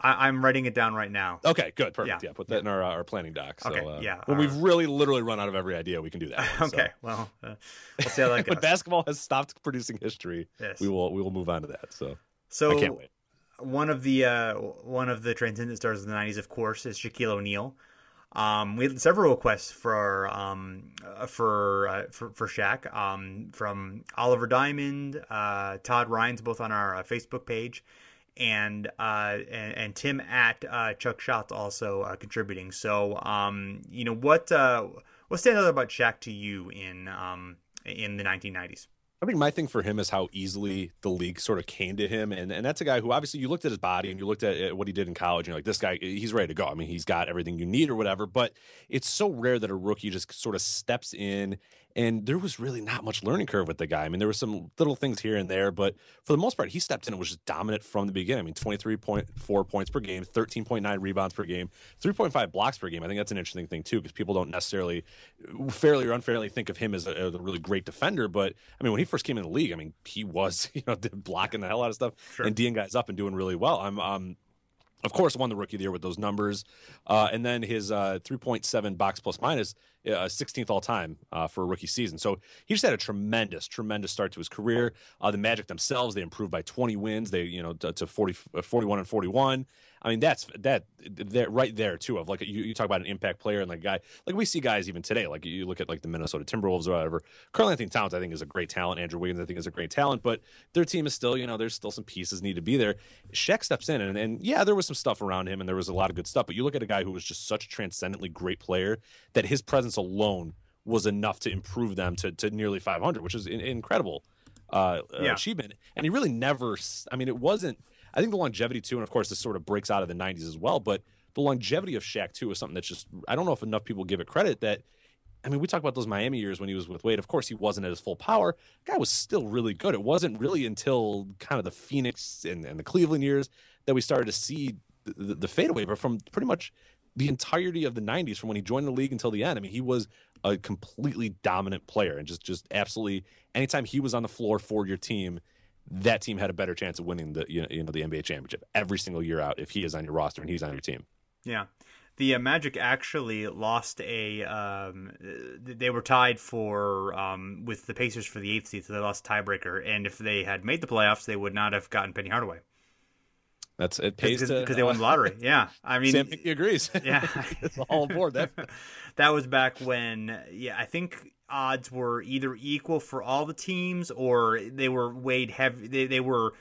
I, am writing it down right now. Okay, good, perfect. Yeah, yeah put that yeah. in our uh, our planning doc. So, okay, uh, yeah. When we've really literally run out of every idea, we can do that. One, okay, so. well, uh, we'll see how that goes. when basketball has stopped producing history, yes. we will we will move on to that. So, so I can't wait one of the uh, one of the transcendent stars of the '90s, of course, is Shaquille O'Neal. Um, we had several requests for um, uh, for, uh, for for Shaq um, from Oliver Diamond, uh, Todd Rhines, both on our uh, Facebook page, and uh, and, and, Tim at uh, Chuck Shots also contributing. So, um, you know what what stands out about Shaq to you in um, in the 1990s? I think my thing for him is how easily the league sort of came to him, and and that's a guy who obviously you looked at his body and you looked at what he did in college, and you're like, this guy, he's ready to go. I mean, he's got everything you need or whatever. But it's so rare that a rookie just sort of steps in and there was really not much learning curve with the guy. I mean, there were some little things here and there, but for the most part, he stepped in and was just dominant from the beginning. I mean, 23.4 points per game, 13.9 rebounds per game, 3.5 blocks per game. I think that's an interesting thing, too, because people don't necessarily, fairly or unfairly, think of him as a, as a, really great defender. But, I mean, when he first came in the league, I mean, he was, you know, blocking the hell out of stuff sure. and D'ing guys up and doing really well. I'm, um, of course, won the rookie of the year with those numbers. Uh, and then his uh, 3.7 box plus minus, uh, 16th all time uh, for a rookie season. So he just had a tremendous, tremendous start to his career. Uh, the Magic themselves, they improved by 20 wins. They, you know, to, to 40, uh, 41 and 41. I mean, that's that that right there too. Of like you, you talk about an impact player and like guy like we see guys even today. Like you look at like the Minnesota Timberwolves or whatever. Karl-Anthony Towns, I think, is a great talent. Andrew Wiggins, I think, is a great talent. But their team is still, you know, there's still some pieces need to be there. Shaq steps in and, and yeah, there was some stuff around him and there was a lot of good stuff. But you look at a guy who was just such a transcendently great player that his presence alone was enough to improve them to to nearly 500, which is in, incredible uh, yeah. achievement. And he really never. I mean, it wasn't I think the longevity too, and of course this sort of breaks out of the '90s as well. But the longevity of Shaq too is something that's just I don't know if enough people give it credit that. I mean, we talk about those Miami years when he was with Wade. Of course, he wasn't at his full power. The guy was still really good. It wasn't really until kind of the Phoenix and, and the Cleveland years that we started to see the, the, the fadeaway. But from pretty much the entirety of the 90s, from when he joined the league until the end, I mean, he was a completely dominant player and just just absolutely anytime he was on the floor for your team, that team had a better chance of winning the you know, you know the NBA championship every single year out if he is on your roster and he's on your team. Yeah. The uh, Magic actually lost a. Um, they were tied for um, with the Pacers for the eighth seed, so they lost tiebreaker. And if they had made the playoffs, they would not have gotten Penny Hardaway. That's it pays because they won the lottery. Yeah, I mean, Sam agrees. Yeah, it's all aboard that. that was back when, yeah, I think odds were either equal for all the teams or they were weighed heavy. They, they were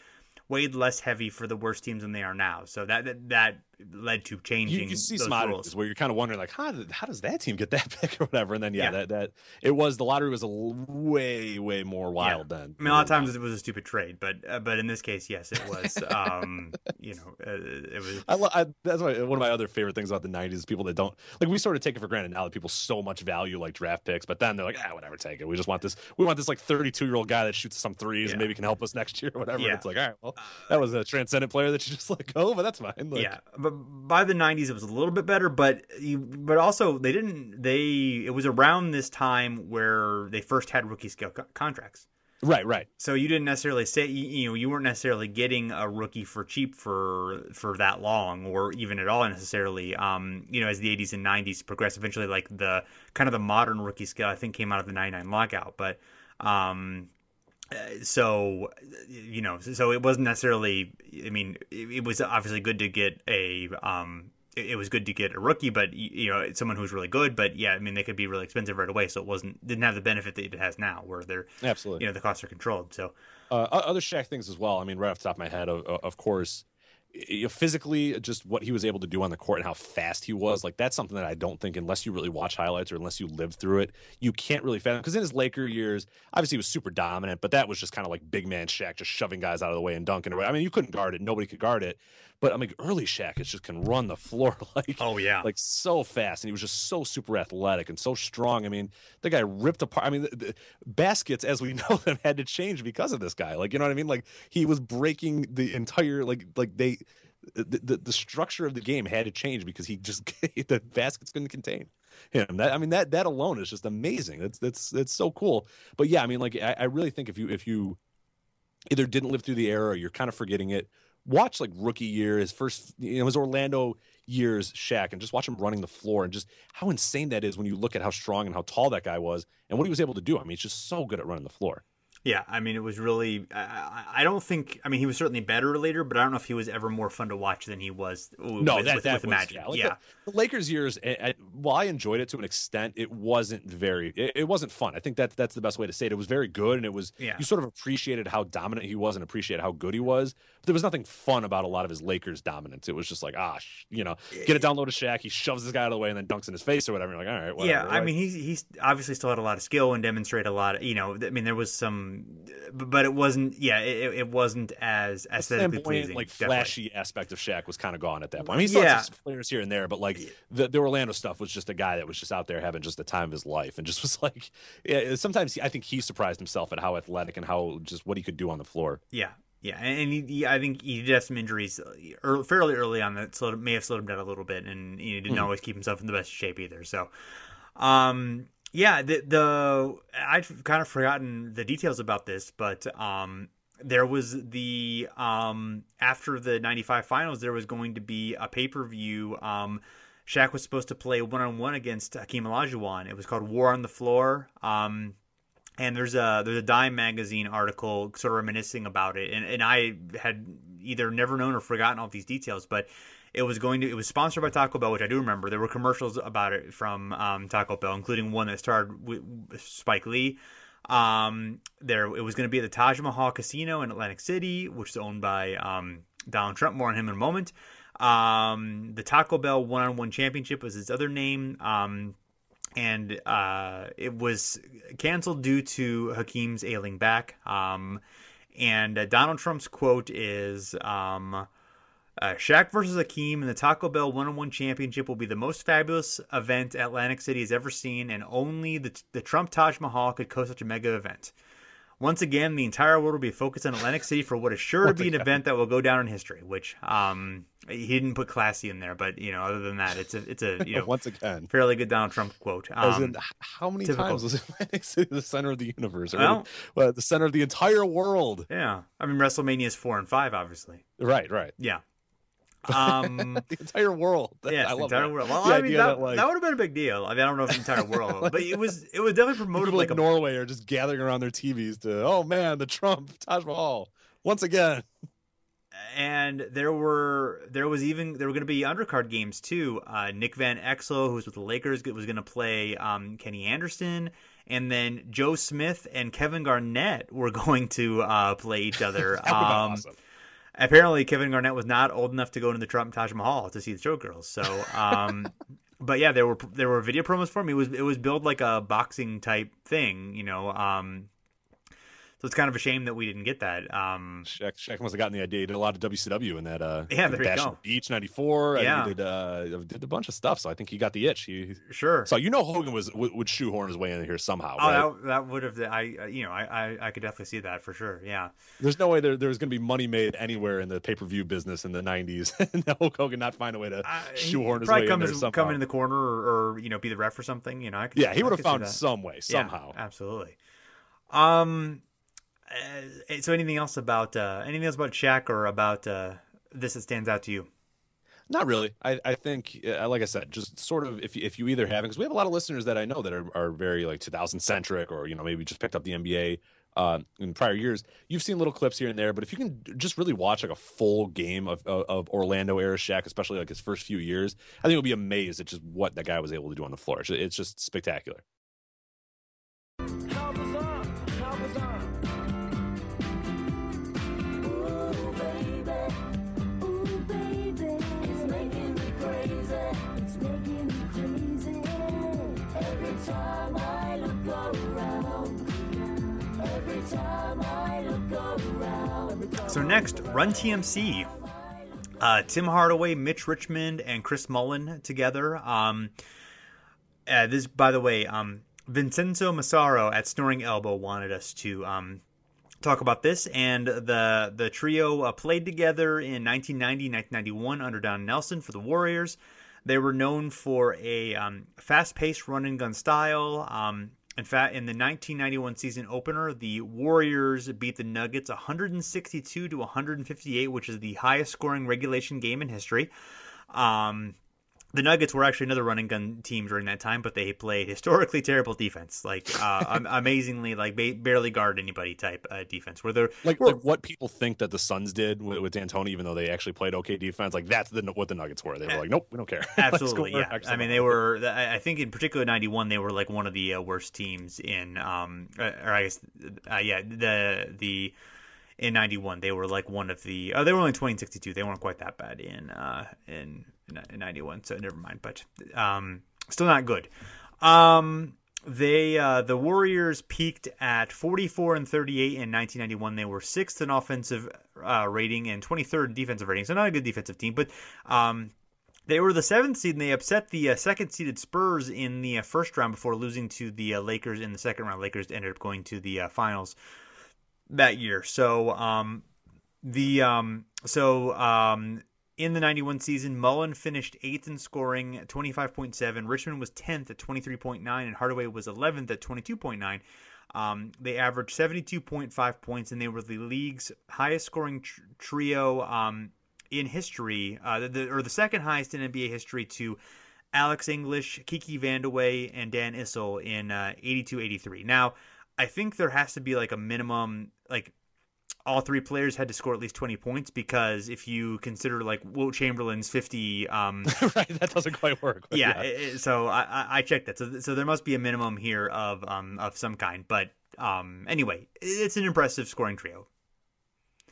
weighed less heavy for the worst teams than they are now. So that that, that led to changing. You, you see some oddities where you're kind of wondering like how did, how does that team get that pick or whatever, and then yeah, Yeah. that that it was the lottery was a way way more wild then. I mean, a lot of times it was a stupid trade, but uh, but in this case, yes, it was. Um, you know, uh, it was. I, lo- I that's why one of my other favorite things about the '90s is people that don't like. We sort of take it for granted now that people so much value like draft picks, but then they're like, ah, whatever, take it. We just want this. We want this like 32 year old guy that shoots some threes and maybe can help us next year or whatever. Yeah. It's like, all right, well, that was a transcendent player that you just let go, but that's fine. Like, yeah, but by the '90s, it was a little bit better. But you, but also they didn't. They it was around this time where they first had rookie scale co- contracts. right, right. So you didn't necessarily say you, you know you weren't necessarily getting a rookie for cheap for for that long or even at all necessarily. Um, you know, as the 80s and 90s progressed, eventually like the kind of the modern rookie scale I think came out of the 99 lockout, but um. Uh, So, you know, so it wasn't necessarily. I mean, it, it was obviously good to get a. Um, it, it was good to get a rookie, but you know, someone who's really good. But yeah, I mean, they could be really expensive right away, so it wasn't didn't have the benefit that it has now, where they're Absolutely. you know the costs are controlled. So Uh, other Shaq things as well. I mean, right off the top of my head, of, of course, y- y- physically, just what he was able to do on the court and how fast he was, like that's something that I don't think, unless you really watch highlights or unless you live through it, you can't really fathom. Because in his Laker years, obviously he was super dominant, but that was just kind of like big man Shaq, just shoving guys out of the way and dunking away. I mean, you couldn't guard it; nobody could guard it. But I mean, early Shaq, it just can run the floor like Oh yeah, like so fast, and he was just so super athletic and so strong. I mean, the guy ripped apart. I mean, the, the baskets, as we know them, had to change because of this guy. Like, you know what I mean? Like, he was breaking the entire like like they. The, the, the structure of the game had to change because he just the baskets couldn't contain him. That I mean that that alone is just amazing. That's that's that's so cool. But yeah, I mean like I, I really think if you if you either didn't live through the era or you're kind of forgetting it, watch like rookie year, his first, you know, his Orlando years, Shaq, and just watch him running the floor and just how insane that is when you look at how strong and how tall that guy was and what he was able to do. I mean, he's just so good at running the floor. Yeah. I mean, it was really. I, I- I don't think. I mean, he was certainly better later, but I don't know if he was ever more fun to watch than he was. w- No, with, that with, that with was, Magic. Yeah, like yeah. The, the Lakers years, eh, eh, while I enjoyed it to an extent, it wasn't very. It, it wasn't fun. I think that that's the best way to say it. It was very good, and it was. Yeah. You sort of appreciated how dominant he was and appreciated how good he was. But there was nothing fun about a lot of his Lakers dominance. It was just like, ah, sh- you know, get a download of to Shaq. He shoves this guy out of the way and then dunks in his face or whatever. You're like, all right, whatever. Yeah, I Like, mean, he's he's obviously still had a lot of skill and demonstrated a lot of, you know, I mean, there was some, but it wasn't, yeah, it, it wasn't as aesthetically pleasing. like definitely. flashy aspect of Shaq was kind of gone at that point. I mean, he Yeah. flares here and there, but like the, the Orlando stuff was just a guy that was just out there having just the time of his life, and just was like, yeah, sometimes he, I think he surprised himself at how athletic and how just what he could do on the floor. Yeah, yeah, and he, he, I think he did have some injuries early, fairly early on that slowed, may have slowed him down a little bit, and he didn't Mhm. always keep himself in the best shape either. So, um, yeah, the the I'd kind of forgotten the details about this, but um, there was the um after the '95 finals, there was going to be a pay per view. Um, Shaq was supposed to play one on one against Hakeem Olajuwon. It was called War on the Floor. Um, and there's a there's a Dime magazine article sort of reminiscing about it, and and I had either never known or forgotten all these details, but it was going to it was sponsored by Taco Bell, which I do remember. There were commercials about it from um, Taco Bell, including one that starred with Spike Lee. Um, there it was going to be at the Taj Mahal Casino in Atlantic City, which is owned by um, Donald Trump. More on him in a moment. Um, the Taco Bell One on One Championship was his other name. Um, and uh, it was canceled due to Hakeem's ailing back. Um, and uh, Donald Trump's quote is um, uh, Shaq versus Hakeem in the Taco Bell one on one championship will be the most fabulous event Atlantic City has ever seen, and only the, the Trump Taj Mahal could host such a mega event. Once again, the entire world will be focused on Atlantic City for what is sure to be an event that will go down in history. Which um, he didn't put classy in there, but you know, other than that, it's a it's a you know Once again, fairly good Donald Trump quote. Um, in, how many typical. times was Atlantic City the center of the universe, or Well- well, the center of the entire world? yeah, I mean WrestleMania is four and five, obviously. Right, right. Yeah. Um, the entire world. yeah, the entire that. world. Well, The I mean, that, that, like- that would have been a big deal. I mean, I don't know if the entire world, but it was it was definitely promoted People like like a Norway are just gathering around their TVs to, oh man, the Trump Taj Mahal once again. and there were there was even there were going to be undercard games too. Uh, Nick Van Exel, who's with the Lakers, was going to play um, Kenny Anderson, and then Joe Smith and Kevin Garnett were going to uh, play each other. Um, awesome. Apparently Kevin Garnett was not old enough to go into the Trump Taj Mahal to see the showgirls. So, um, but yeah, there were there were video promos for me. It was it was billed like a boxing type thing, you know. Um, so it's kind of a shame that we didn't get that. Um, Shaq, Shaq must have gotten the idea. He did a lot of WCW in that. Uh, Yeah, there you Bash go. at Beach '94. Yeah. he did uh, did a bunch of stuff. So I think he got the itch. He, sure. so you know Hogan was would, would shoehorn his way in here somehow. Oh, right? that, that would have. I you know I, I I could definitely see that for sure. Yeah. There's no way there, there's going to be money made anywhere in the pay per view business in the '90s, and Hulk Hogan not find a way to Uh, shoehorn his way come, in there as- somehow. come in the corner or, or you know be the ref or something. You know, I could, yeah, he would have found some way Yeah, somehow. absolutely. Um. Uh, so anything else about uh, anything else about Shaq or about uh, this that stands out to you? Not really. I, I think, uh, like I said, just sort of if if you either haven't, because we have a lot of listeners that I know that are, are very like 2000 centric, or you know maybe just picked up the NBA uh, in prior years. You've seen little clips here and there, but if you can just really watch like a full game of of, of Orlando era Shaq, especially like his first few years, I think you'll be amazed at just what that guy was able to do on the floor. It's just spectacular. So next, Run TMC. Uh, Tim Hardaway, Mitch Richmond, and Chris Mullin together. Um, uh, this, by the way, um, Vincenzo Massaro at Snoring Elbow wanted us to um, talk about this, and the the trio uh, played together in 1990, 1991 under Don Nelson for the Warriors. They were known for a um, fast-paced run-and-gun style. In fact, in the 1991 season opener, the Warriors beat the Nuggets 162 to 158, which is the highest scoring regulation game in history. Um, the Nuggets were actually another running gun team during that time, but they played historically terrible defense, like uh, amazingly, like ba- barely guard anybody type uh, defense. Where they're Like, were- like what people think that the Suns did with, with D'Antoni, even though they actually played okay defense, like that's the what the Nuggets were. They were like, nope, we don't care. Absolutely, for yeah. X I mean, they were. I I think in particular '91, they were like one of the uh, worst teams in, um, uh, or I guess, uh, yeah, the the in '91 they were like one of the. Oh, they were only 20 and 62. They weren't quite that bad in uh in in '91. So never mind. But um, still not good. Um. They uh, the Warriors peaked at 44 and 38 in 1991. They were sixth in offensive uh, rating and 23rd in defensive rating. So not a good defensive team, but um, they were the seventh seed, and they upset the uh, second seeded Spurs in the uh, first round before losing to the uh, Lakers in the second round. Lakers ended up going to the uh, finals that year. So um, the um, so um, in the 91 season, Mullin finished eighth in scoring, 25.7. Richmond was 10th at 23.9, and Hardaway was 11th at 22.9. Um, they averaged 72.5 points, and they were the league's highest scoring tr- trio um, in history, uh, the, the, or the second highest in NBA history to Alex English, Kiki Vandeweghe, and Dan Issel in uh, 82 83. Now, I think there has to be like a minimum, like all three players had to score at least 20 points because if you consider like Wilt Chamberlain's 50, um, right, that doesn't quite work. but yeah, it- so I, I- I checked that. So, so there must be a minimum here of um of some kind. But um anyway, it's an impressive scoring trio.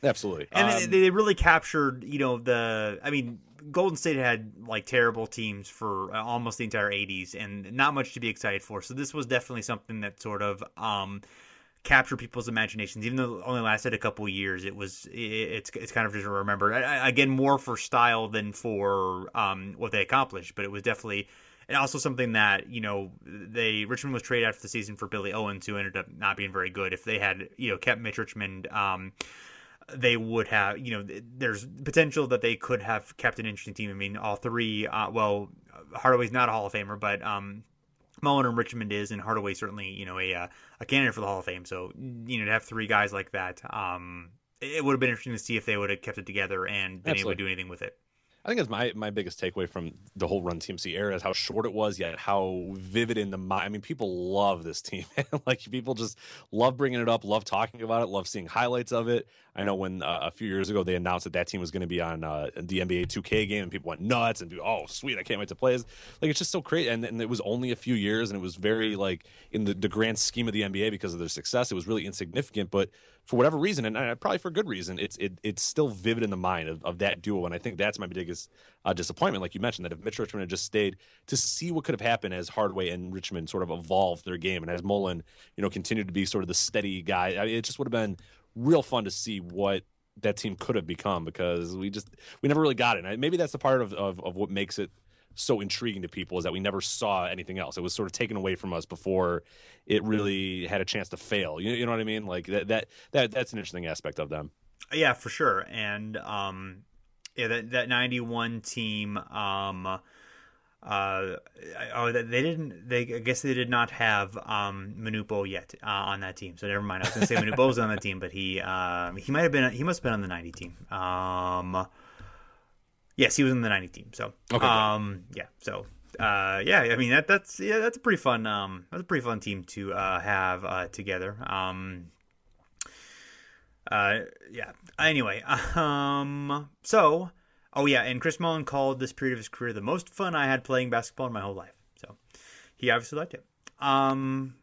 absolutely. And Um, they, they really captured, you know, the. I mean, Golden State had like terrible teams for uh, almost the entire '80s, and not much to be excited for. So this was definitely something that sort of um, captured people's imaginations. Even though it only lasted a couple years, it was it, it's it's kind of just remembered again more for style than for um, what they accomplished. But it was definitely. And also something that you know they Richmond was traded after the season for Billy Owens, who ended up not being very good. If they had you know kept Mitch Richmond, um, they would have, you know, there's potential that they could have kept an interesting team. I mean, all three, uh, well, Hardaway's not a Hall of Famer, but um, Mullin and Richmond is, and Hardaway certainly, you know, a uh, a candidate for the Hall of Fame. So, you know, to have three guys like that, um, it would have been interesting to see if they would have kept it together and been able to do anything with it. I think that's my my biggest takeaway from the whole Run TMC era is how short it was, yet how vivid in the mind. I mean, people love this team. like people just love bringing it up, love talking about it, love seeing highlights of it. I know when uh, a few years ago they announced that that team was going to be on uh, the NBA 2K game, and people went nuts and do, oh sweet, I can't wait to play. This. Like it's just so crazy, and, and it was only a few years, and it was very like in the, the grand scheme of the NBA because of their success, it was really insignificant. But for whatever reason, and probably for a good reason, it's it, it's still vivid in the mind of, of that duo, and I think that's my biggest uh, disappointment. Like you mentioned, that if Mitch Richmond had just stayed to see what could have happened as Hardaway and Richmond sort of evolved their game, and as Mullin, you know, continued to be sort of the steady guy, I mean, it just would have been real fun to see what that team could have become because we just we never really got it. And maybe that's the part of, of, of what makes it so intriguing to people is that we never saw anything else. It was sort of taken away from us before it really had a chance to fail. You, you know what I mean? Like that that that that's an interesting aspect of them. Yeah, for sure. And um, yeah, that that ninety one team. Um, uh, oh, they didn't. They I guess they did not have um Manute Bol yet uh, on that team. So never mind. I was going to say Manute Bol was on the team, but he um he might have been. He must have been on the ninety team. Um, yes, he was in the ninety team. So Okay, um, yeah. So uh, yeah. I mean that that's yeah that's a pretty fun um that's a pretty fun team to uh have uh together. Um. Uh, yeah. Anyway, um, so, oh yeah, and Chris Mullin called this period of his career the most fun I had playing basketball in my whole life. So, he obviously liked it. Um,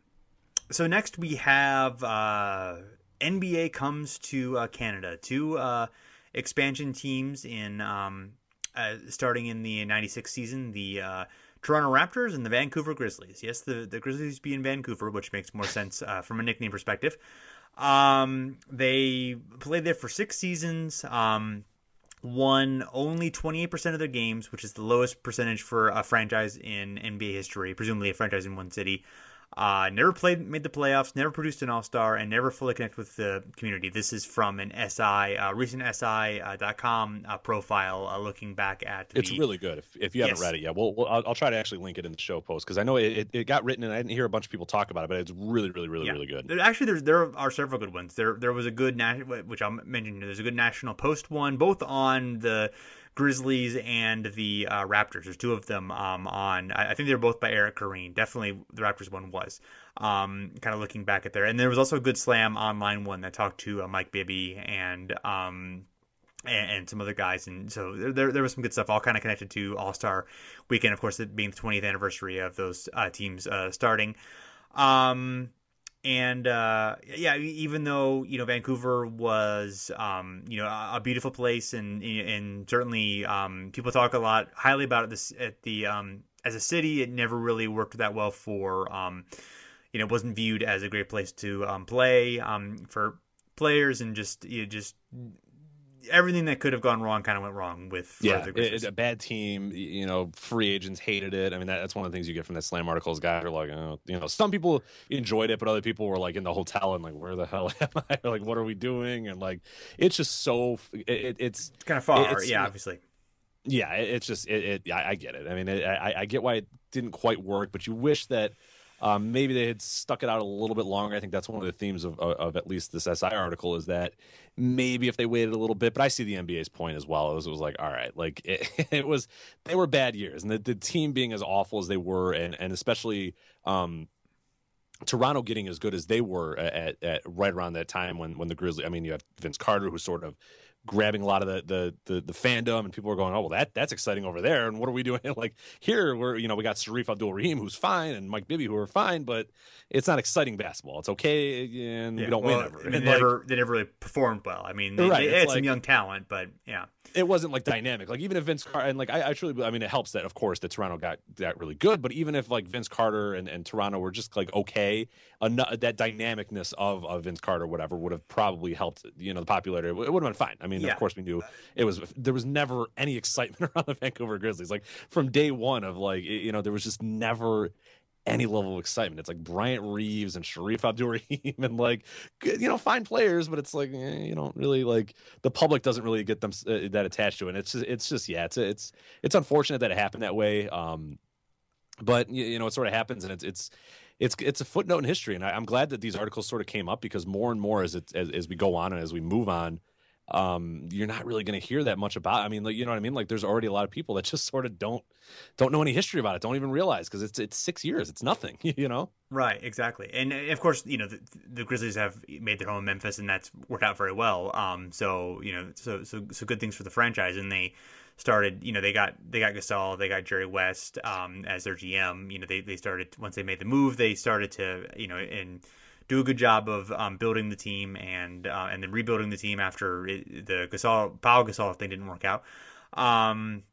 so next we have uh, NBA comes to uh, Canada. Two uh, expansion teams in um, uh, starting in the '96 season. The uh, Toronto Raptors and the Vancouver Grizzlies. Yes, the the Grizzlies be in Vancouver, which makes more sense uh, from a nickname perspective. Um, they played there for six seasons. Um, won only 28% of their games, which is the lowest percentage for a franchise in NBA history, presumably a franchise in one city. Uh, never played, made the playoffs, never produced an All Star, and never fully connected with the community. This is from an SI, uh, recent SI.com uh, profile uh, looking back at. It's the- really good. If, if you haven't read it yet, well, well I'll, I'll try to actually link it in the show post because I know it, it, it got written and I didn't hear a bunch of people talk about it, but it's really, really, really, Yeah. really good. There, actually, there's there are several good ones. There there was a good na- which I'll mention. There's a good National Post one, both on the Grizzlies and the uh, Raptors. There's two of them um, on. I, I think they're both by Eric Koreen. Definitely the Raptors one was. Um, kind of looking back at there, and there was also a good Slam online one that talked to uh, Mike Bibby and um, and, and some other guys. And so there, there, was some good stuff, all kind of connected to All Star Weekend, of course, it being the 20th anniversary of those uh, teams uh, starting. Um, and uh, yeah, even though you know Vancouver was um, you know a, beautiful place, and and certainly um, people talk a lot highly about it this at the um, as a city, it never really worked that well for um, you know, wasn't viewed as a great place to um, play um, for players, and just you know, just everything that could have gone wrong kind of went wrong with Yeah, it- a bad team. You know, free agents hated it. I mean, that, that's one of the things you get from that slam articles. Guys are like, oh, you know, some people enjoyed it, but other people were like in the hotel and like, where the hell am I? like, what are we doing? And like, it's just so. It, it, it's It's kind of far, it's- yeah, obviously. yeah, it, it's just it. it I, I get it. I mean, it, I, I get why it didn't quite work, but you wish that um, maybe they had stuck it out a little bit longer. I think that's one of the themes of, of, of at least this SI article is that maybe if they waited a little bit. But I see the NBA's point as well. It was, it was like, all right, like it, it was. They were bad years, and the, the team being as awful as they were, and and especially. Um, Toronto getting as good as they were at, at right around that time when when the Grizzlies. I mean, you have Vince Carter who sort of grabbing a lot of the the the, the fandom, and people are going, "Oh, well, that that's exciting over there." And what are we doing? like here, we're you know we got Shareef Abdul Rahim who's fine, and Mike Bibby who are fine, but it's not exciting basketball. It's okay, and we don't well, win ever. And, they like, never they never really performed well. I mean, they, Right, they it's had some young talent, but yeah, it wasn't like dynamic. Like even if Vince Carter and like I, I truly, I mean, it helps that of course that Toronto got that really good. But even if like Vince Carter and, and Toronto were just like okay, that dynamicness of, of Vince Carter, whatever, would have probably helped. You know, the popularity. It would have been fine. I mean, Yeah. of course we knew it was. There was never any excitement around the Vancouver Grizzlies. Like from day one of like it- you know there was just never any level of excitement. It's like Bryant Reeves and Shareef Abdul-Rahim and like you know fine players, but it's like eh, you don't really like the public doesn't really get them uh, that attached to it. And it's just, it's just yeah, it's it's it's unfortunate that it happened that way. Um, but you, you know it sort of happens, and it's it's. It's it's a footnote in history, and I, I'm glad that these articles sort of came up because more and more as it as, as we go on and as we move on, um, you're not really going to hear that much about. I mean, like you know what I mean? Like there's already a lot of people that just sort of don't don't know any history about it, don't even realize because it's it's six years, it's nothing, you know. Right, exactly, and uh, of course, you know the, the Grizzlies have made their home in Memphis, and that's worked out very well. Um, so you know, so so so good things for the franchise, and they started. You know, they got they got Gasol, they got Jerry West um, as their GM. You know, they they started once they made the move, they started to you know and do a good job of um, building the team and uh, and then rebuilding the team after it, the Gasol Pau Gasol thing didn't work out. Um,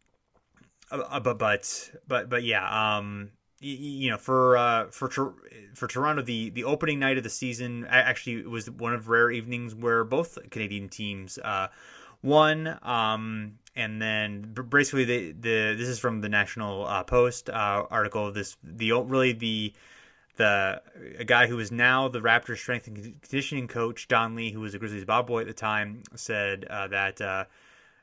uh, but but but but yeah. Um, you know, for uh, for for Toronto, the the opening night of the season actually was one of rare evenings where both Canadian teams uh, won. Um, and then basically the the this is from the National uh, Post uh, article. This the really the the a guy who is now the Raptors strength and conditioning coach, Don Lee, who was a Grizzlies ball boy at the time, said uh, that uh,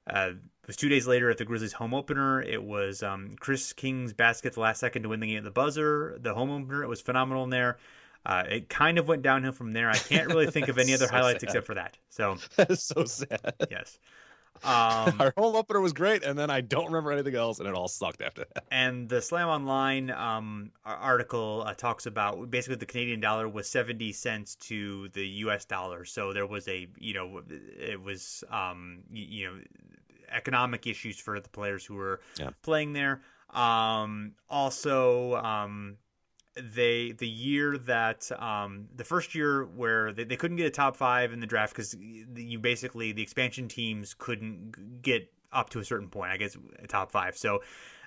uh, it was two days later at the Grizzlies home opener. It was um, Chris King's basket the last second to win the game at the buzzer. The home opener, it was phenomenal in there. Uh, it kind of went downhill from there. I can't really think of any other So highlights sad. except for that. So That is so sad. yes. Um, Our whole opener was great, and then I don't remember anything else, and it all sucked after that. and the Slam Online um, article uh, talks about basically the Canadian dollar was 70 cents to the US dollar. So there was a, you know, it was, um, y- you know, economic issues for the players who were Yeah. playing there. Um, also, um, they the year that um, the first year where they, they couldn't get a top five in the draft because you basically the expansion teams couldn't get up to a certain point. I guess a top five. So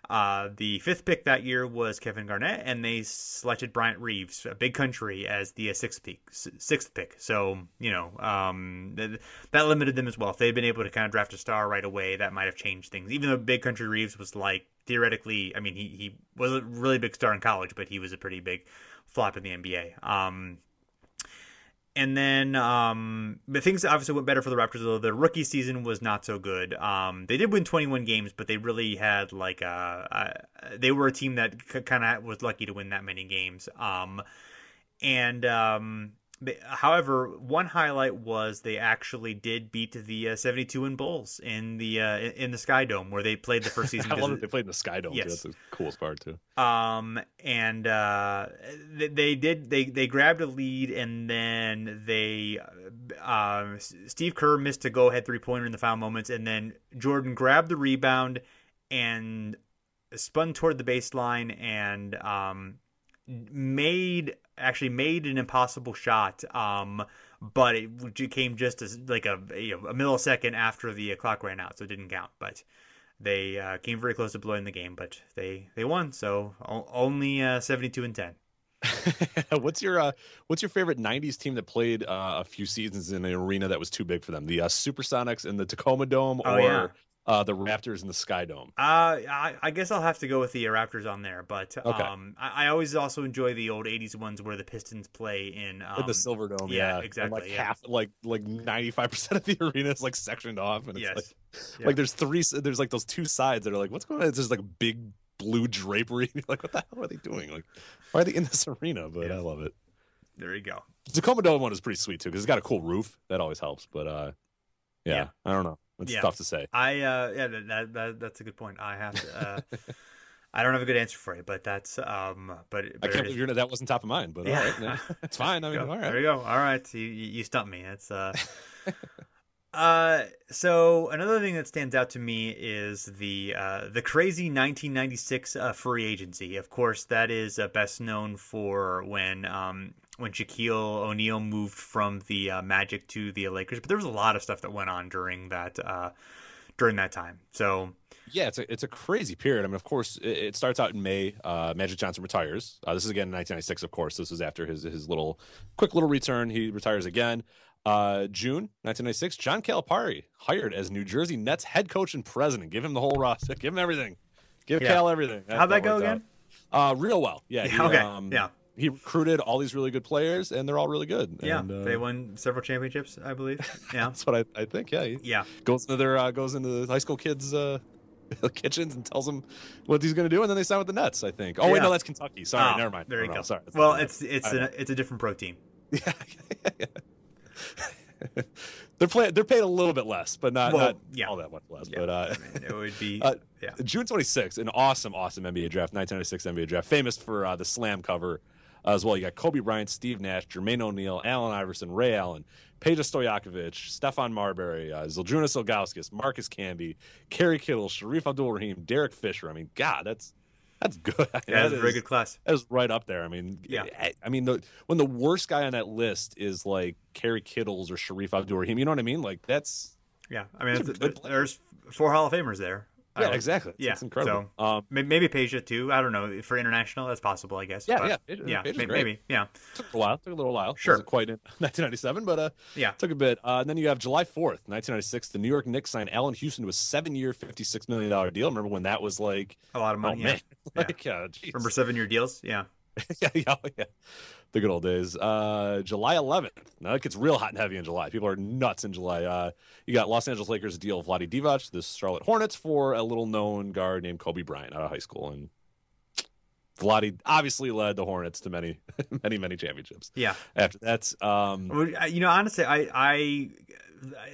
uh, the fifth pick that year was Kevin Garnett, and they selected Bryant Reeves, a big country, as the uh, sixth pick. Sixth pick. So you know um, that, that limited them as well. If they'd been able to kind of draft a star right away, that might have changed things. Even though Big Country Reeves was like theoretically, I mean, he he was a really big star in college, but he was a pretty big flop in the NBA. Um, and then, um, but things obviously went better for the Raptors. Though the rookie season was not so good. Um, they did win 21 games, but they really had like a, uh, they were a team that c- kind of was lucky to win that many games. Um, and um, they, however, one highlight was they actually did beat the uh, 72 in Bulls in the uh, in the Sky Dome where they played the first season. I love that they played in the Sky Dome. Yes. Too. That's the coolest part too. um, and uh, they, they did they they grabbed a lead, and then they uh, um, Steve Kerr missed a go ahead three pointer in the final moments, and then Jordan grabbed the rebound and spun toward the baseline and um, made actually made an impossible shot. Um, but it came just as like a you know, a millisecond after the clock ran out, so it didn't count. But they uh, came very close to blowing the game, but they they won. So only uh, seventy two and ten. what's your uh, what's your favorite '90s team that played uh, a few seasons in an arena that was too big for them? The uh, Supersonics in the Tacoma Dome, Oh, or yeah. Uh, the Raptors in the Sky Dome? Uh, I, I guess I'll have to go with the Raptors on there, but Okay. um, I, I always also enjoy the old '80s ones where the Pistons play in um, in the Silver Dome, yeah, yeah, And, exactly, like yeah. half, like like 95 percent of the arena is like sectioned off, and it's Yes, like Yeah. like there's three, there's like those two sides that are like, what's going on? It's just like big blue drapery. Like, what the hell are they doing? Like, why are they in this arena? But. I love it. there you go. The Tacoma Dome one is pretty sweet too because it's got a cool roof. That always helps. But uh, yeah, Yeah. I don't know. It's Yeah. tough to say. I uh, yeah, that, that, that that's a good point. I have to. Uh, I don't have a good answer for you, but that's um, but, I but can't believe you're, that wasn't top of mind, but Yeah. all right, it's fine. I mean, Go. all There you go. All right, you you you stumped me. It's uh. Uh, so another thing that stands out to me is the uh, the crazy 1996 uh, free agency. Of course, that is uh, best known for when um, when Shaquille O'Neal moved from the uh, Magic to the Lakers. But there was a lot of stuff that went on during that uh, during that time. So Yeah, it's a it's a crazy period. I mean, of course, it, it starts out in May. Uh, Magic Johnson retires. Uh, this is again in 1996. Of course, this is after his his little quick little return. He retires again. Uh, June 1996. John Calipari hired as New Jersey Nets head coach and president. Give him the whole roster. Give him everything. Give Yeah. Cal everything. How'd that go again? out. Uh, real well. Yeah. Yeah, he, okay, um, yeah. He recruited all these really good players, and they're all really good. yeah, And, uh, they won several championships, I believe. Yeah, That's what I, I think. Yeah. Yeah. goes into their uh, goes into the high school kids' uh, kitchens and tells them what he's going to do, and then they sign with the Nets. I think. Oh wait, no, that's Kentucky. Sorry, Oh, never mind. There you No, no, go. Sorry. It's well, it's it's a, it's a different pro team. Yeah. they're playing. They're paid a little bit less, but not, Well, not yeah. all that much less. Yeah. But uh, I mean, it would be Uh, yeah. June 26th, an awesome, awesome NBA draft, 1996 NBA draft, famous for uh, the slam cover as well. You got Kobe Bryant, Steve Nash, Jermaine O'Neal, Allen Iverson, Ray Allen, Peja Stojakovic, Stephon Marbury, uh, Zydrunas Ilgauskas, Marcus Camby, Kerry Kittle, Shareef Abdul-Rahim, Derek Fisher. I mean, God, that's that's good. Yeah, That that's a very good class. That is right up there. I mean, Yeah. I, I mean, the, when the worst guy on that list is like Kerry Kittles or Shareef Abdul-Rahim, you know what I mean? Like that's Yeah, I mean, are it's- there's four Hall of Famers there. Yeah, would- exactly. It's, Yeah, it's incredible. So um, maybe Peja too. I don't know for international. That's possible, I guess. Yeah, but- yeah, Peja- yeah, Peja's may- great. maybe. Yeah, took a while. Took a little while. Sure. Wasn't quite in 1997, but uh, yeah. took a bit. Uh, and then you have July 4th, 1996. The New York Knicks signed Allan Houston to a seven-year, $56 million deal. Remember when that was like, A lot of oh money. man, yeah. uh. Remember seven year deals? Yeah. yeah, yeah, yeah, the good old days. Uh, July 11th. Now it gets real hot and heavy in July. People are nuts in July. Uh, you got Los Angeles Lakers deal Vlade Divac, the Charlotte Hornets for a little-known guard named Kobe Bryant out of high school, and Vlade obviously led the Hornets to many, many, many championships. Yeah. After that, um, You know, honestly, I I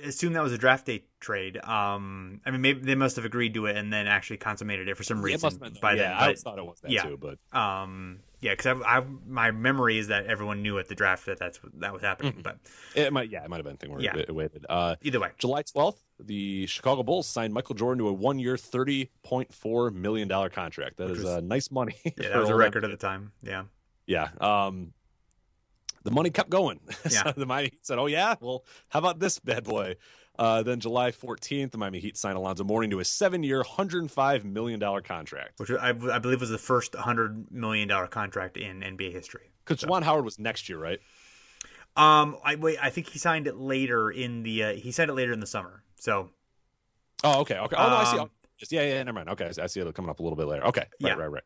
assume that was a draft day trade. Um, I mean, maybe they must have agreed to it and then actually consummated it for some it reason have been by yeah, then. I But, thought it was that yeah. too, but um, yeah, because I, I my memory is that everyone knew at the draft that that's that was happening. Mhm. But it might, yeah, it might have been a thing where Yeah. it, it waited. Uh, either way, July 12th, the Chicago Bulls signed Michael Jordan to a one-year, $30.4 million contract. That Which is was- uh, nice money. yeah, that was a record at the time. Yeah. Yeah. Um, the money kept going. Yeah. so the Miami Heat said, "Oh yeah, well, how about this bad boy?" Uh, then July 14th, the Miami Heat signed Alonzo Mourning to a seven-year, 105 million dollar contract. which I, I believe was the first hundred million dollar contract in NBA history. Because Juwan Howard was next year, right? Um, I wait. I think he signed it later in the. Uh, he signed it later in the summer. So Oh, okay, okay. Oh no, I see. Um, Oh, just- yeah, yeah, never mind. Okay, I see it coming up a little bit later. Okay, right, Yeah. right, right.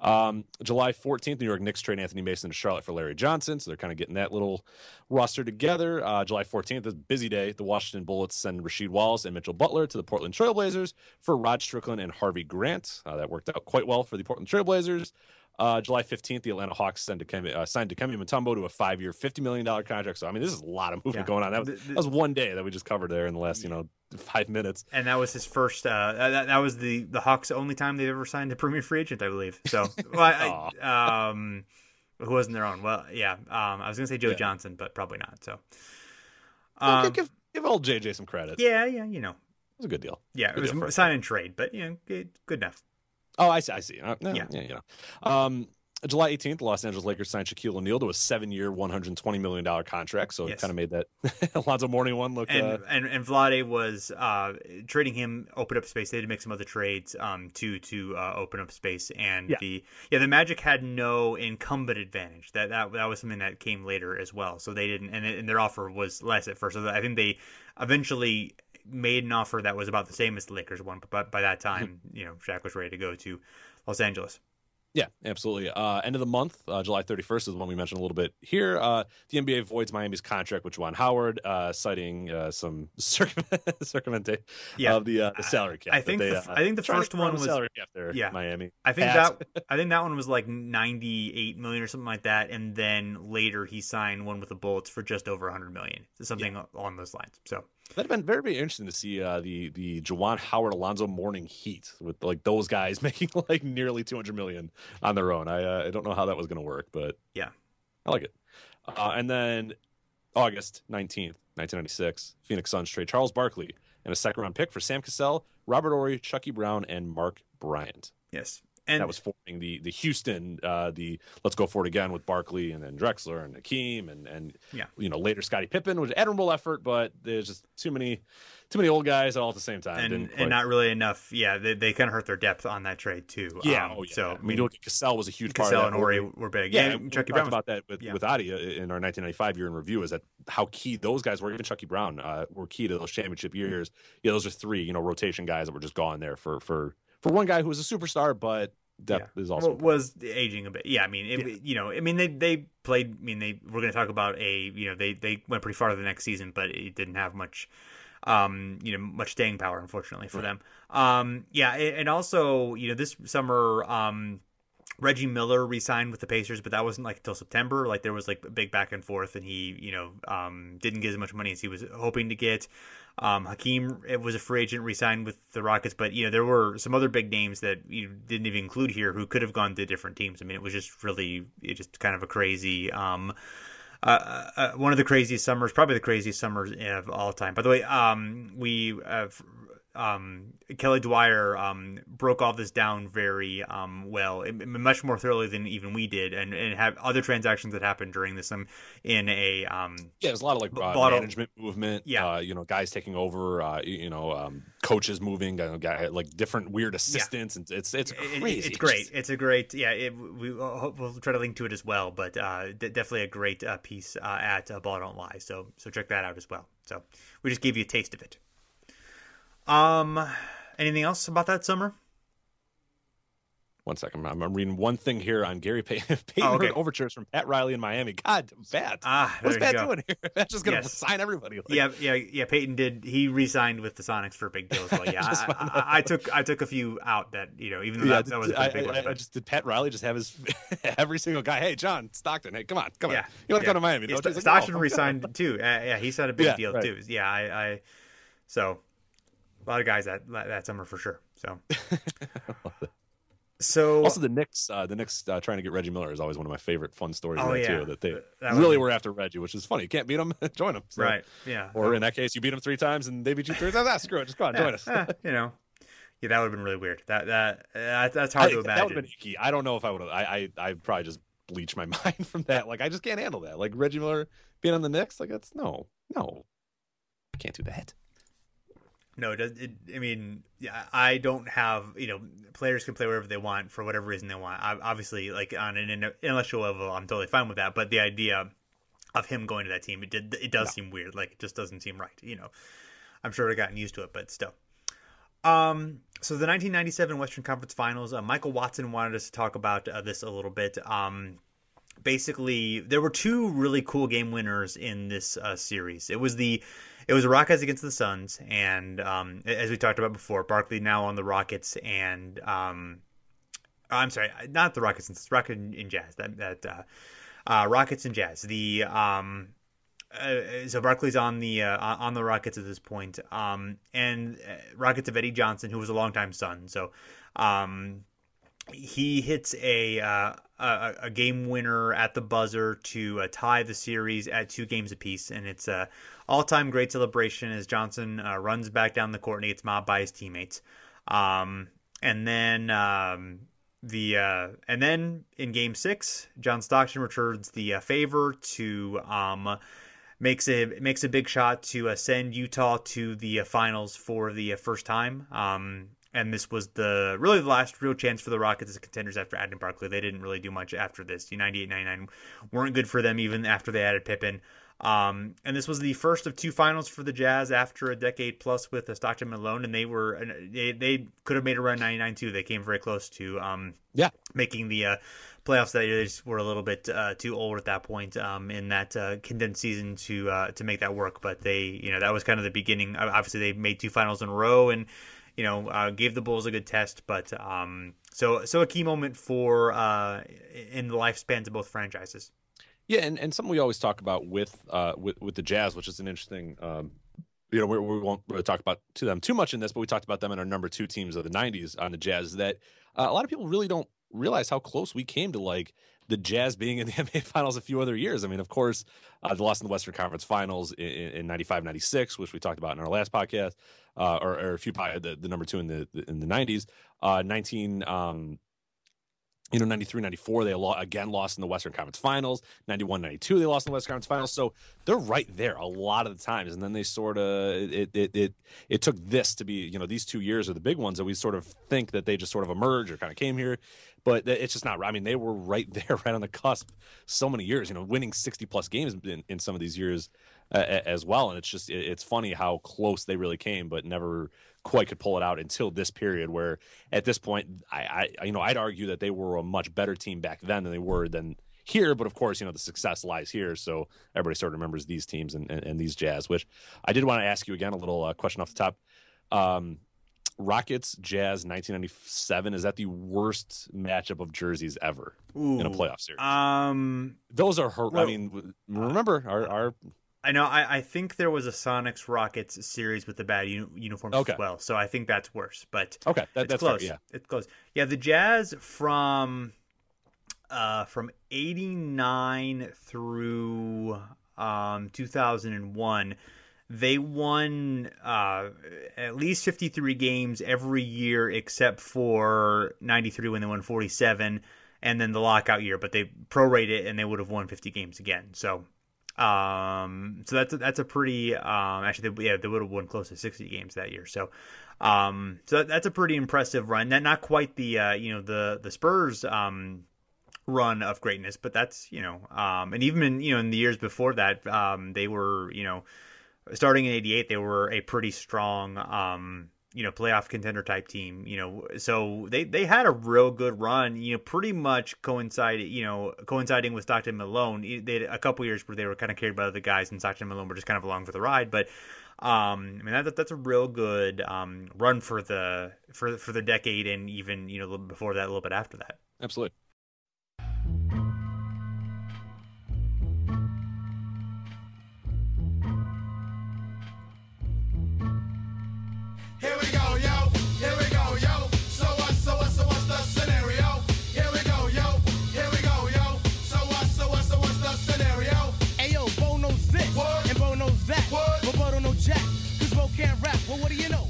Um, July 14th, New York Knicks trade Anthony Mason to Charlotte for Larry Johnson. So they're kind of getting that little roster together. Uh, July 14th is a busy day. The Washington Bullets send Rasheed Wallace and Mitchell Butler to the Portland Trailblazers for Rod Strickland and Harvey Grant. Uh, that worked out quite well for the Portland Trailblazers. Uh, July 15th, the Atlanta Hawks send Dikembe, uh, signed Dikembe Mutombo to a five-year, $50 million contract. So, I mean, this is a lot of movement Yeah. going on. That was, that was one day that we just covered there in the last, you know, five minutes. and that was his first. Uh, that, that was the the Hawks' only time they've ever signed a premier free agent, I believe. So, well, I, um, who wasn't their own? Well, yeah. Um, I was gonna say Joe Yeah. Johnson, but probably not. So, Well, um, give, give old JJ some credit. yeah, yeah, you know, It was a good deal. yeah, it was sign and trade, but you know, good, good enough. Oh, I see. I see. Uh, no, Yeah. yeah, you know. Um, July 18th, the Los Angeles Lakers signed Shaquille O'Neal to a seven-year, $120 million contract. So Yes. it kind of made that Alonzo Mourning one look. And uh, and and Vlade was uh, trading him, open up space. They had to make some other trades um, to to uh, open up space. And Yeah. the yeah, the Magic had no incumbent advantage. That that that was something that came later as well. So they didn't, and, and their offer was less at first. So I think they eventually made an offer that was about the same as the Lakers one. But by, by that time, you know, Shaq was ready to go to Los Angeles. Yeah, absolutely. Uh, end of the month, uh, July 31st is the one we mentioned a little bit here. Uh, the NBA voids Miami's contract with Juwan Howard, uh, citing uh, some circum- circumventation Yeah. of the, uh, the salary cap. I think they, the uh, I think the first one was- salary cap there, yeah. Miami. I think that I think that one was like 98 million or something like that, and then later he signed one with the Bullets for just over 100 million, something along those lines. So That'd been very, very interesting to see uh, the the Juwan Howard Alonzo Mourning Heat with like those guys making like nearly 200 million on their own. I uh, I don't know how that was going to work, but Yeah. I like it. Uh, and then August 19th, 1996, Phoenix Suns trade Charles Barkley and a second round pick for Sam Cassell, Robert Horry, Chucky Brown, and Mark Bryant. yes, and that was forming the the Houston, uh, the let's go for it again with Barkley and then Drexler and Hakeem and and Yeah. you know later Scottie Pippen was an admirable effort, but there's just too many too many old guys all at the same time. and and not really enough. Yeah, they, they kind of hurt their depth on that trade too. yeah, Um, oh yeah. So I mean, you look at Cassell was a huge Cassell part and of that. Horry were big. Yeah, and we Chucky talked Brown. about that with yeah. with Adi in our 1995 year in review. Is that how key those guys were? Even Chucky Brown uh, were key to those championship years. Yeah, those are three you know rotation guys that were just gone there for for for one guy who was a superstar, but depth is also Well, was aging a bit. Yeah, I mean, it, you know, I mean, they they played. I mean, they we're going to talk about a you know they they went pretty far the next season, but it didn't have much, um, you know, much staying power, unfortunately for them. Um, yeah, and also you know this summer, um. Reggie Miller re-signed with the Pacers, but that wasn't like until September. Like there was like a big back and forth, and he, you know, um, didn't get as much money as he was hoping to get. Um, Hakeem it was a free agent, re-signed with the Rockets, but you know there were some other big names that you didn't even include here who could have gone to different teams. I mean, it was just really, it just kind of a crazy. Um, uh, uh, one of the craziest summers, probably the craziest summers of all time. By the way, um, we uh, um, Kelly Dwyer um, broke all this down very um, well, much more thoroughly than even we did, and and have other transactions that happened during this um, in a um, Yeah, there's a lot of like uh, bottle- management movement. Yeah. uh, you know, guys taking over. Uh, you, know, um, coaches moving. Uh, guy, like different weird assistants, and it's it's It- crazy. it's great. It's a great, yeah. It, we we'll, we'll try to link to it as well, but uh, d- definitely a great uh, piece uh, at uh, Ball Don't Lie. So so check that out as well. So we just gave you a taste of it. Um, anything else about that summer? One second, I'm, I'm reading one thing here on Gary Pay- Payton Oh, okay. overtures from Pat Riley in Miami. God, Pat. Ah, What's Pat go. doing here? Pat's just gonna Yes. sign everybody. Like, Yeah, yeah, yeah. Payton did. He re-signed with the Sonics for a big deal as well. Yeah, I, I, I took I took a few out that you know, even though Yeah, that, that was a I, big one. I just did Pat Riley just have his every single guy. Hey, John Stockton. Hey, come on, come yeah, on. You want to yeah. go to Miami? Yeah? St- like, Stockton "No, re-signed too. Uh, yeah, he signed a big deal right. too. Yeah, I, I so a lot of guys that that summer for sure. So so Also, the Knicks, uh, the Knicks uh, trying to get Reggie Miller is always one of my favorite fun stories. Oh, that, yeah. too, that they That was- really were after Reggie, which is funny. You can't beat him, join him. So- right, yeah, Or in that case, you beat him three times and they beat you three times. Ah, screw it, just go on, join us. You know, yeah, that would have been really weird. That that, that that's I, hard to that would have been icky. I don't know if I would have. I, I I probably just bleach my mind from that. Like I just can't handle that. Like Reggie Miller being on the Knicks, like that's no, no, I can't do that. No, it, does- it, I mean, yeah, I don't have you know players can play wherever they want for whatever reason they want. I, obviously, like on an intellectual level, I'm totally fine with that. But the idea of him going to that team, it did it does seem weird. Like it just doesn't seem right. You know, I'm sure I've gotten used to it, but still. Um, so the 1997 Western Conference Finals, uh, Michael Watson wanted us to talk about uh, this a little bit. Um, basically, there were two really cool game winners in this uh, series. It was the it was the Rockets against the Suns, and um, as we talked about before, Barkley now on the Rockets, and um, I'm sorry, not the Rockets, it's Rockets and Jazz. That that uh, uh, Rockets and Jazz. The um, uh, so Barkley's on the uh, on the Rockets at this point, um, and uh, Rockets of Eddie Johnson, who was a longtime Sun. So um, he hits a, uh, a a game winner at the buzzer to uh, tie the series at two games apiece, and it's a all time great celebration as Johnson uh, runs back down the court and gets mobbed by his teammates. Um, and then um, the uh, and then in Game Six, John Stockton returns the uh, favor to um, makes a makes a big shot to uh, send Utah to the uh, finals for the uh, first time. Um, and this was the really the last real chance for the Rockets as contenders after adding Barkley. They didn't really do much after this. The 98-99 weren't good for them even after they added Pippen. Um, and this was the first of two finals for the Jazz after a decade plus with uh, Stockton Malone, and they were they, they could have made a run 99 too. They came very close to um, Yeah, making the uh, playoffs that year. They just were a little bit uh, too old at that point um, in that uh, condensed season to uh, to make that work. But they, you know, that was kind of the beginning. Obviously, they made two finals in a row and you know uh, gave the Bulls a good test. But um, so so a key moment for uh, in the lifespans of both franchises. yeah, and, and something we always talk about with uh with with the Jazz, which is an interesting. Um, you know, we, we won't really talk about to them too much in this, but we talked about them in our number two teams of the '90s on the Jazz. That uh, a lot of people really don't realize how close we came to like the Jazz being in the NBA Finals a few other years. I mean, of course, uh, the loss in the Western Conference Finals in, in 95, 96, which we talked about in our last podcast, uh, or, or a few, pi- the, the number two in the in the 90s. Uh, 19, um, you know, 93, 94, they lo- again lost in the Western Conference Finals. 91, 92, they lost in the Western Conference Finals. So they're right there a lot of the times. And then they sort of, it, it, it, it took this to be, you know, these two years are the big ones that we sort of think that they just sort of emerged or kind of came here. But it's just not, I mean, they were right there, right on the cusp so many years, you know, winning 60 plus games in, in some of these years uh, as well. And it's just, it's funny how close they really came, but never quite could pull it out until this period where at this point I, I you know I'd argue that they were a much better team back then than they were than here but of course you know the success lies here so everybody sort of remembers these teams and, and, and these jazz which I did want to ask you again a little uh, question off the top um Rockets Jazz 1997 is that the worst matchup of jerseys ever in a playoff series? Um, Those are hurt. I mean, remember our, our I know. I, I think there was a Sonics Rockets series with the bad uni- uniforms Okay. as well, so I think that's worse. But okay, that, it's that's close. fair, yeah. it's close. Yeah, the Jazz from uh from '89 through um 2001, they won uh at least 53 games every year except for '93 when they won 47, and then the lockout year. But they prorate it and they would have won 50 games again. So. Um, so that's a, that's a pretty um actually they, yeah they would have won close to 60 games that year. So um, so that, that's a pretty impressive run. Not quite the uh, you know the the Spurs um run of greatness, but that's you know um and even in you know in the years before that um they were you know starting in '88 they were a pretty strong um you know playoff contender type team you know so they they had a real good run you know pretty much coincided you know coinciding with Stockton Malone they a couple years where they were kind of carried by other guys and Stockton Malone were just kind of along for the ride but um, I mean that, that's a real good um, run for the for for the decade and even you know before that, a little bit after that. Absolutely.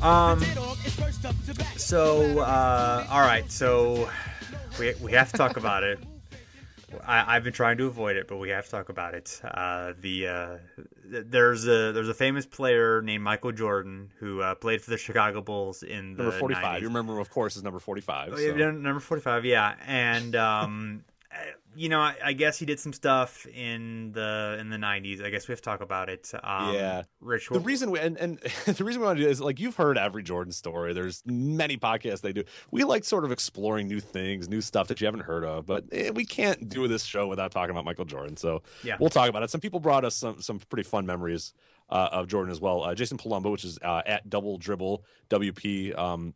Um, the J-Dog is first up to bat. So uh, all right, so we we have to talk about it. I, I've been trying to avoid it, but we have to talk about it. Uh, the uh, there's a there's a famous player named Michael Jordan who uh, played for the Chicago Bulls in the Number 45. You remember, of course, is number 45. Oh, so- number 45 yeah and um you know I, I guess he did some stuff in the in the 90s i guess we have to talk about it um Yeah. rich the reason we and, and the reason we want to do is like you've heard every Jordan story. There's many podcasts they do. We like sort of exploring new things, new stuff that you haven't heard of, but eh, we can't do this show without talking about Michael Jordan. So Yeah. we'll talk about it. Some people brought us some some pretty fun memories uh, of Jordan as well. Uh, Jason Palumbo, which is uh, at Double Dribble WP. Um,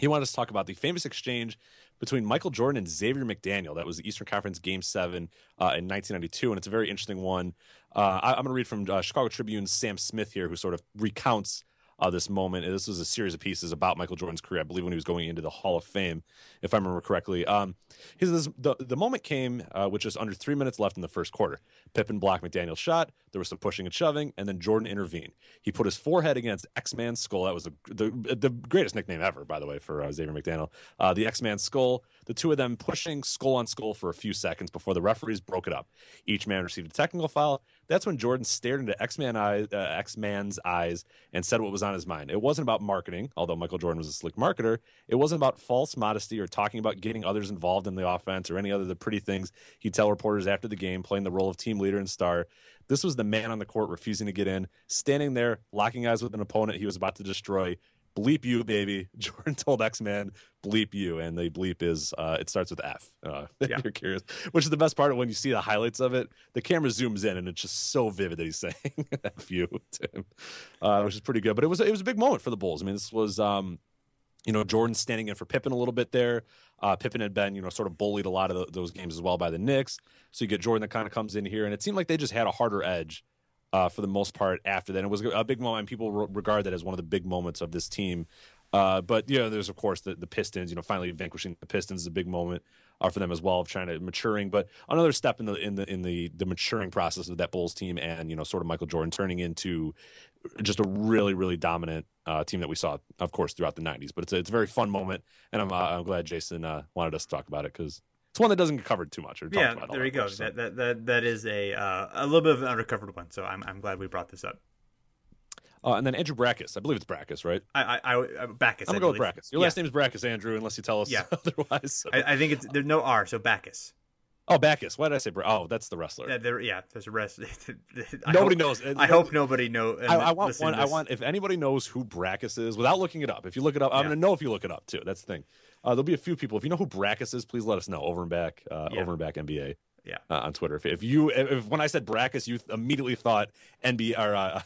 he wanted us to talk about the famous exchange between Michael Jordan and Xavier McDaniel. That was the Eastern Conference Game Seven uh, in 1992, and it's a very interesting one. Uh, I, I'm going to read from uh, Chicago Tribune's Sam Smith here, who sort of recounts uh, this moment. This was a series of pieces about Michael Jordan's career, I believe, when he was going into the Hall of Fame, if I remember correctly. Um, he says the the moment came uh, with just under three minutes left in the first quarter. Pippen blocked McDaniel's shot. There was some pushing and shoving, and then Jordan intervened. He put his forehead against X Man's skull. That was the, the the greatest nickname ever, by the way, for uh, Xavier McDaniel. Uh, the X Man's skull. The two of them pushing skull on skull for a few seconds before the referees broke it up. Each man received a technical foul. That's when Jordan stared into X Man uh, X Man's eyes and said what was on his mind. It wasn't about marketing, although Michael Jordan was a slick marketer. It wasn't about false modesty or talking about getting others involved in the offense or any other of the pretty things he'd tell reporters after the game, playing the role of team leader and star. This was the man on the court refusing to get in, standing there, locking eyes with an opponent he was about to destroy. Bleep you, baby. Jordan told X Man, bleep you. And the bleep is, uh, it starts with F, uh, if Yeah. you're curious, which is the best part of when you see the highlights of it. The camera zooms in and it's just so vivid that he's saying F you to him, uh, which is pretty good. But it was, it was a big moment for the Bulls. I mean, this was, um, you know, Jordan standing in for Pippen a little bit there. Uh, Pippen had been, you know, sort of bullied a lot of th- those games as well by the Knicks. So you get Jordan that kind of comes in here, and it seemed like they just had a harder edge uh, for the most part after that. It was a big moment, and people re- regard that as one of the big moments of this team. Uh, but you know, there's of course the, the Pistons. You know, finally vanquishing the Pistons is a big moment uh, for them as well of trying to maturing. But another step in the in the in the the maturing process of that Bulls team, and you know, sort of Michael Jordan turning into just a really really dominant uh, team that we saw, of course, throughout the '90s. But it's a, it's a very fun moment, and I'm uh, I'm glad Jason uh, wanted us to talk about it because it's one that doesn't get covered too much. Or yeah about there you go course, so. that, that that that is a uh, a little bit of an undercovered one so i'm, I'm glad we brought this up Uh, and then Andrew Brackus, I believe it's Brackus, right? i i, I I- Bacchus, I'm gonna go with. Brackus. Your Yeah. last name is Brackus, Andrew, unless you tell us Yeah. otherwise. So- I, I think it's there's no r so Bacchus oh, Bacchus. Why did I say? Bra- oh, that's the wrestler. yeah, there, yeah there's a rest Nobody hope- knows. i hope nobody know I, I want one. I want if anybody knows who Brackus is without looking it up. If you look it up, I'm gonna know if you look it up too. That's the thing. Uh, there'll be a few people. If you know who Brackus is, please let us know. Over and back, uh, Yeah. over and back NBA. Yeah. uh, on Twitter. If, if you if, if when I said Brackus, you immediately thought NBA or uh,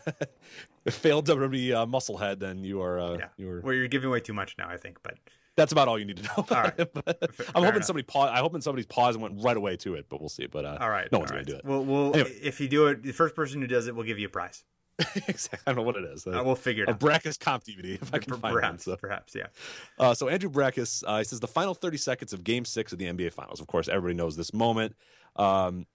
failed WWE uh, musclehead, then you are uh, Yeah. you were. Well, you're giving away too much now, I think. But That's about all you need to know. About All right. him. But F- I'm hoping enough. somebody pause. I'm hoping somebody's paused and went right away to it, but we'll see. But uh, all right, no one's right. gonna do it. We'll, we'll Anyway. if you do it, the first person who does it, we'll give you a prize. exactly. I don't know what it is. Uh, we'll figure it a out. Brackus comp DVD if I can find one. perhaps, So. perhaps, yeah. Uh, so Andrew Brackus, uh, he says the final 30 seconds of Game Six of the NBA Finals. Of course, everybody knows this moment. Um,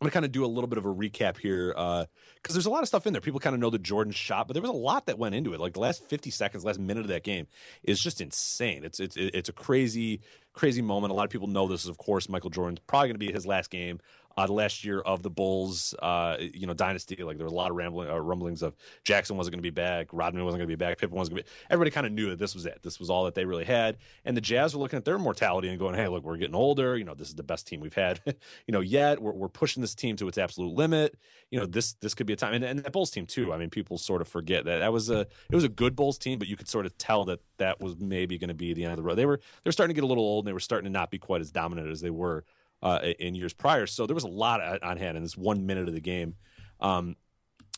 I'm gonna kind of do a little bit of a recap here uh, because there's a lot of stuff in there. People kind of know the Jordan shot, but there was a lot that went into it. Like the last 50 seconds, last minute of that game is just insane. It's it's it's a crazy crazy moment. A lot of people know this is, of course, Michael Jordan's probably to be his last game. Uh, last year of the Bulls, uh, you know, dynasty. Like there was a lot of rambling, uh, rumblings of Jackson wasn't going to be back, Rodman wasn't going to be back, Pippen wasn't going to be. Everybody kind of knew that this was it. This was all that they really had. And the Jazz were looking at their mortality and going, "Hey, look, we're getting older. You know, this is the best team we've had, you know, yet. We're, we're pushing this team to its absolute limit. You know, this this could be a time." And, and that Bulls team too. I mean, people sort of forget that that was a it was a good Bulls team, but you could sort of tell that that was maybe going to be the end of the road. They were they're starting to get a little old, and they were starting to not be quite as dominant as they were uh, in years prior. So there was a lot on hand in this one minute of the game. Um,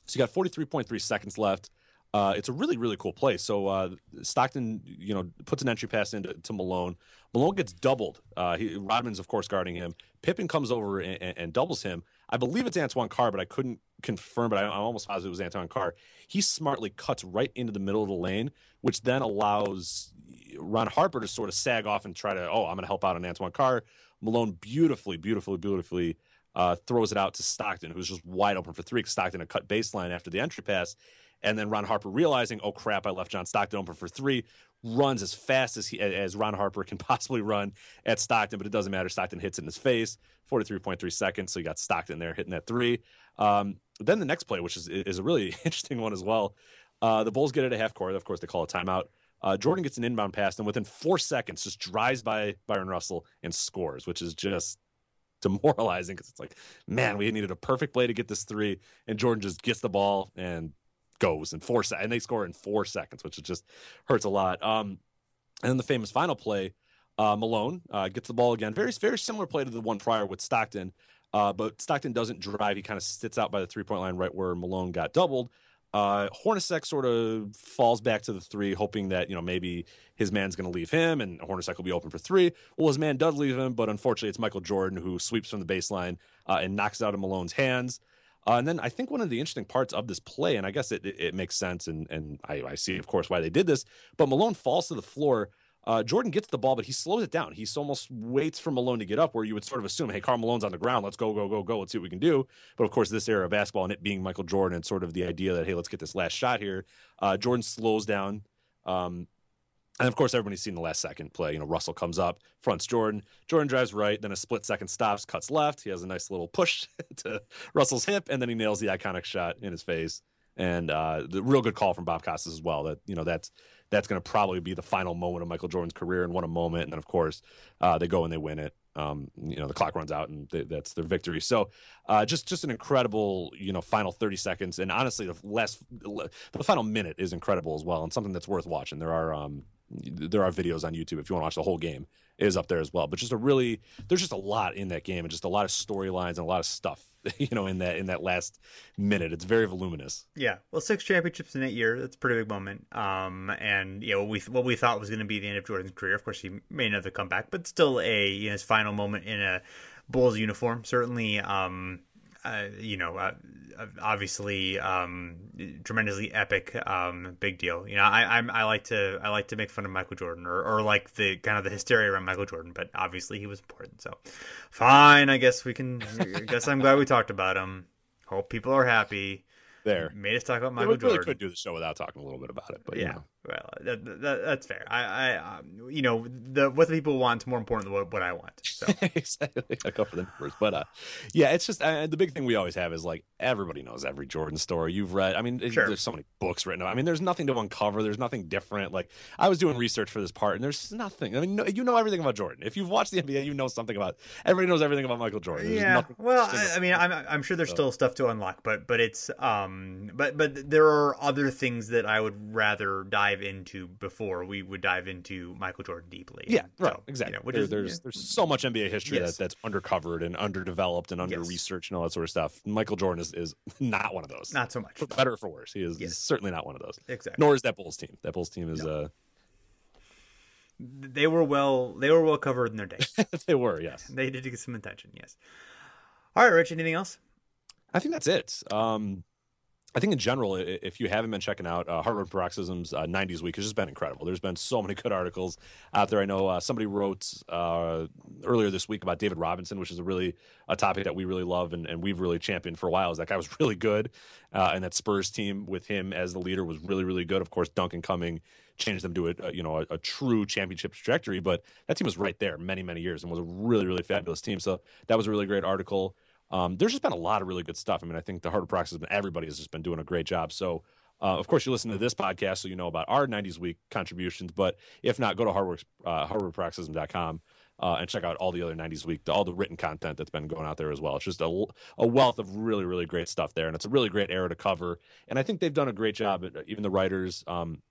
so you got 43.3 seconds left. Uh, it's a really, really cool play. So uh, Stockton, you know, puts an entry pass into to Malone. Malone gets doubled. Uh, he, Rodman's, of course, guarding him. Pippen comes over and, and, and doubles him. I believe it's Antoine Carr, but I couldn't confirm. But I, I'm almost positive it was Antoine Carr. He smartly cuts right into the middle of the lane, which then allows Ron Harper to sort of sag off and try to, oh, I'm going to help out on Antoine Carr. Malone beautifully, beautifully, beautifully uh, throws it out to Stockton, who's just wide open for three. Stockton had cut baseline after the entry pass. And then Ron Harper realizing, oh crap, I left John Stockton open for three, runs as fast as he as Ron Harper can possibly run at Stockton, but it doesn't matter. Stockton hits it in his face, 43.3 seconds. So you got Stockton there hitting that three. Um, then the next play, which is is a really interesting one as well. Uh, the Bulls get it at half court. Of course, they call a timeout. Uh, Jordan gets an inbound pass, and within four seconds, just drives by Byron Russell and scores, which is just demoralizing because it's like, man, we needed a perfect play to get this three, and Jordan just gets the ball and goes in four seconds, and they score in four seconds, which just hurts a lot. Um, and then the famous final play, uh, Malone uh, gets the ball again, very very similar play to the one prior with Stockton, uh, but Stockton doesn't drive; he kind of sits out by the three point line, right where Malone got doubled. Uh, Hornacek sort of falls back to the three, hoping that you know maybe his man's going to leave him, and Hornacek will be open for three. Well, his man does leave him, but unfortunately, it's Michael Jordan who sweeps from the baseline uh, and knocks it out of Malone's hands. Uh, and then I think one of the interesting parts of this play, and I guess it, it, it makes sense, and and I, I see, of course, why they did this. But Malone falls to the floor. Uh, Jordan gets the ball, but he slows it down. He almost waits for Malone to get up, where you would sort of assume, hey, Karl Malone's on the ground. Let's go, go, go, go. Let's see what we can do. But of course, this era of basketball and it being Michael Jordan and sort of the idea that, hey, let's get this last shot here. Uh, Jordan slows down. Um, and of course, everybody's seen the last second play. You know, Russell comes up, fronts Jordan. Jordan drives right, then a split second stops, cuts left. He has a nice little push to Russell's hip, and then he nails the iconic shot in his face. And uh, the real good call from Bob Costas as well. That you know that's that's going to probably be the final moment of Michael Jordan's career, and what a moment. And then of course uh, they go and they win it. Um, you know the clock runs out, and they, that's their victory. So uh, just just an incredible you know final thirty seconds, and honestly the last the final minute is incredible as well, and something that's worth watching. There are um, there are videos on YouTube if you want to watch the whole game is up there as well. But just a really there's just a lot in that game and just a lot of storylines and a lot of stuff you know in that in that last minute. It's very voluminous. Yeah, well, six championships in eight years. That's a pretty big moment. Um, and you know what we what we thought was going to be the end of Jordan's career. Of course, he made another comeback, but still a you know, his final moment in a Bulls uniform. Certainly, um, uh, you know, uh, obviously, um, tremendously epic. Um, big deal. You know, I I'm, I like to I like to make fun of Michael Jordan or, or like the kind of the hysteria around Michael Jordan, but obviously he was important. So, fine. I guess we can. I guess I'm glad we talked about him. Hope people are happy. There. Made us talk about Yeah, Michael we really Jordan. could do the show without talking a little bit about it, but you yeah, know. well, that, that, that's fair. I, I, um, you know, the what the people want is more important than what, what I want. So exactly. I go for the numbers, but uh, yeah, it's just uh, the big thing we always have is like everybody knows every Jordan story you've read. I mean, it- Sure. there's so many books written. I mean, there's nothing to uncover. There's nothing different. Like I was doing research for this part, and there's nothing. I mean, no, you know everything about Jordan. If you've watched the NBA, you know something about. Everybody knows everything about Michael Jordan. There's yeah, nothing well, I, I mean, I'm I'm sure there's So- still stuff to unlock, but but it's um, Um, but but there are other things that I would rather dive into before we would dive into Michael Jordan deeply. Yeah, right, So, you exactly. know, which There- is, there's yeah. there's so much NBA history Yes. that, that's undercovered and underdeveloped and under Yes. and all that sort of stuff. Michael Jordan is, is not one of those. not so much. for better or for worse. He is Yes. certainly not one of those. Exactly. Nor is that Bulls team. That Bulls team is uh They were well they were well covered in their day. they were, yes. they did get some attention. Yes. All right, Rich. Anything else? I think that's it. Um, I think in general, if you haven't been checking out uh, Hardwood Paroxysm's uh, 90s week, it's just been incredible. There's been so many good articles out there. I know uh, somebody wrote uh, earlier this week about David Robinson, which is a really a topic that we really love and, and we've really championed for a while. Is that guy was really good, uh, and that Spurs team with him as the leader was really really good. Of course, Duncan coming changed them to a, a you know a, a true championship trajectory, but that team was right there many many years and was a really really fabulous team. So that was a really great article. Um, there's just been a lot of really good stuff. I mean, I think the Hardwood Paroxysm, everybody has just been doing a great job. So, uh, of course, you listen to this podcast so you know about our 90s week contributions. But if not, go to hardworks, uh, hardwoodparoxysm.com uh, and check out all the other 90s week, all the written content that's been going out there as well. It's just a, a wealth of really, really great stuff there. And it's a really great era to cover. And I think they've done a great job, even the writers. Um,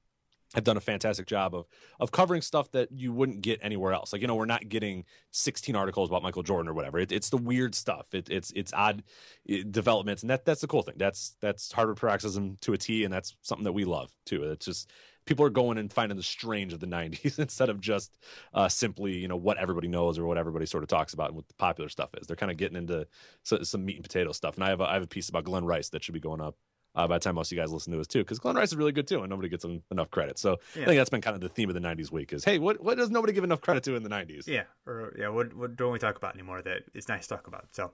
have done a fantastic job of of covering stuff that you wouldn't get anywhere else. Like you know, we're not getting 16 articles about Michael Jordan or whatever. It, it's the weird stuff. It, it's it's odd eh, developments, and that that's the cool thing. That's that's Hardwood paroxysm to a T, and that's something that we love too. It's just people are going and finding the strange of the 90s instead of just uh, simply you know what everybody knows or what everybody sort of talks about and what the popular stuff is. They're kind of getting into so, some meat and potato stuff. And I have a, I have a piece about Glen Rice that should be going up uh, by the time most of you guys listen to this too, because Glen Rice is really good too, and nobody gets enough credit. So Yeah. I think that's been kind of the theme of the '90s week is, hey, what what does nobody give enough credit to in the '90s? Yeah, or yeah, what what don't we talk about anymore that it's nice to talk about? So,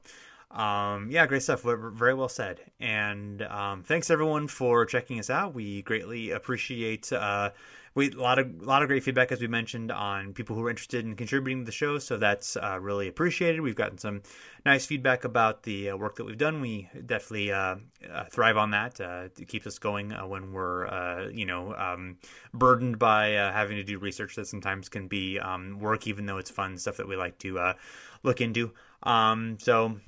um, yeah, great stuff. Very well said. And um, thanks everyone for checking us out. We greatly appreciate. Uh, we a lot of a lot of great feedback as we mentioned on people who are interested in contributing to the show. So that's uh, really appreciated. We've gotten some nice feedback about the uh, work that we've done. We definitely uh, uh, thrive on that. Uh, it keeps us going when we're you know um, burdened by having to do research that sometimes can be um, work, even though it's fun stuff that we like to look into. Um, so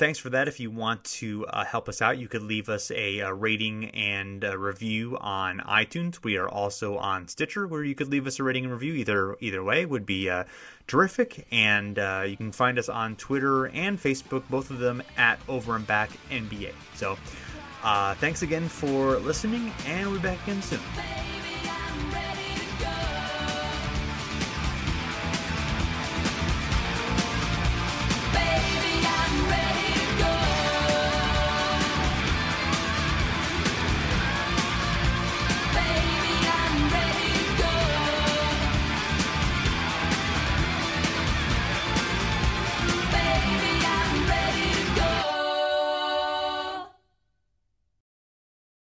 thanks for that. If you want to uh, help us out, you could leave us a, uh rating and a review on iTunes. We are also on Stitcher, where you could leave us a rating and review. Either either way would be uh, terrific. And uh, you can find us on Twitter and Facebook, both of them at Over and Back NBA. So. Uh, thanks again for listening, and we'll be back again soon.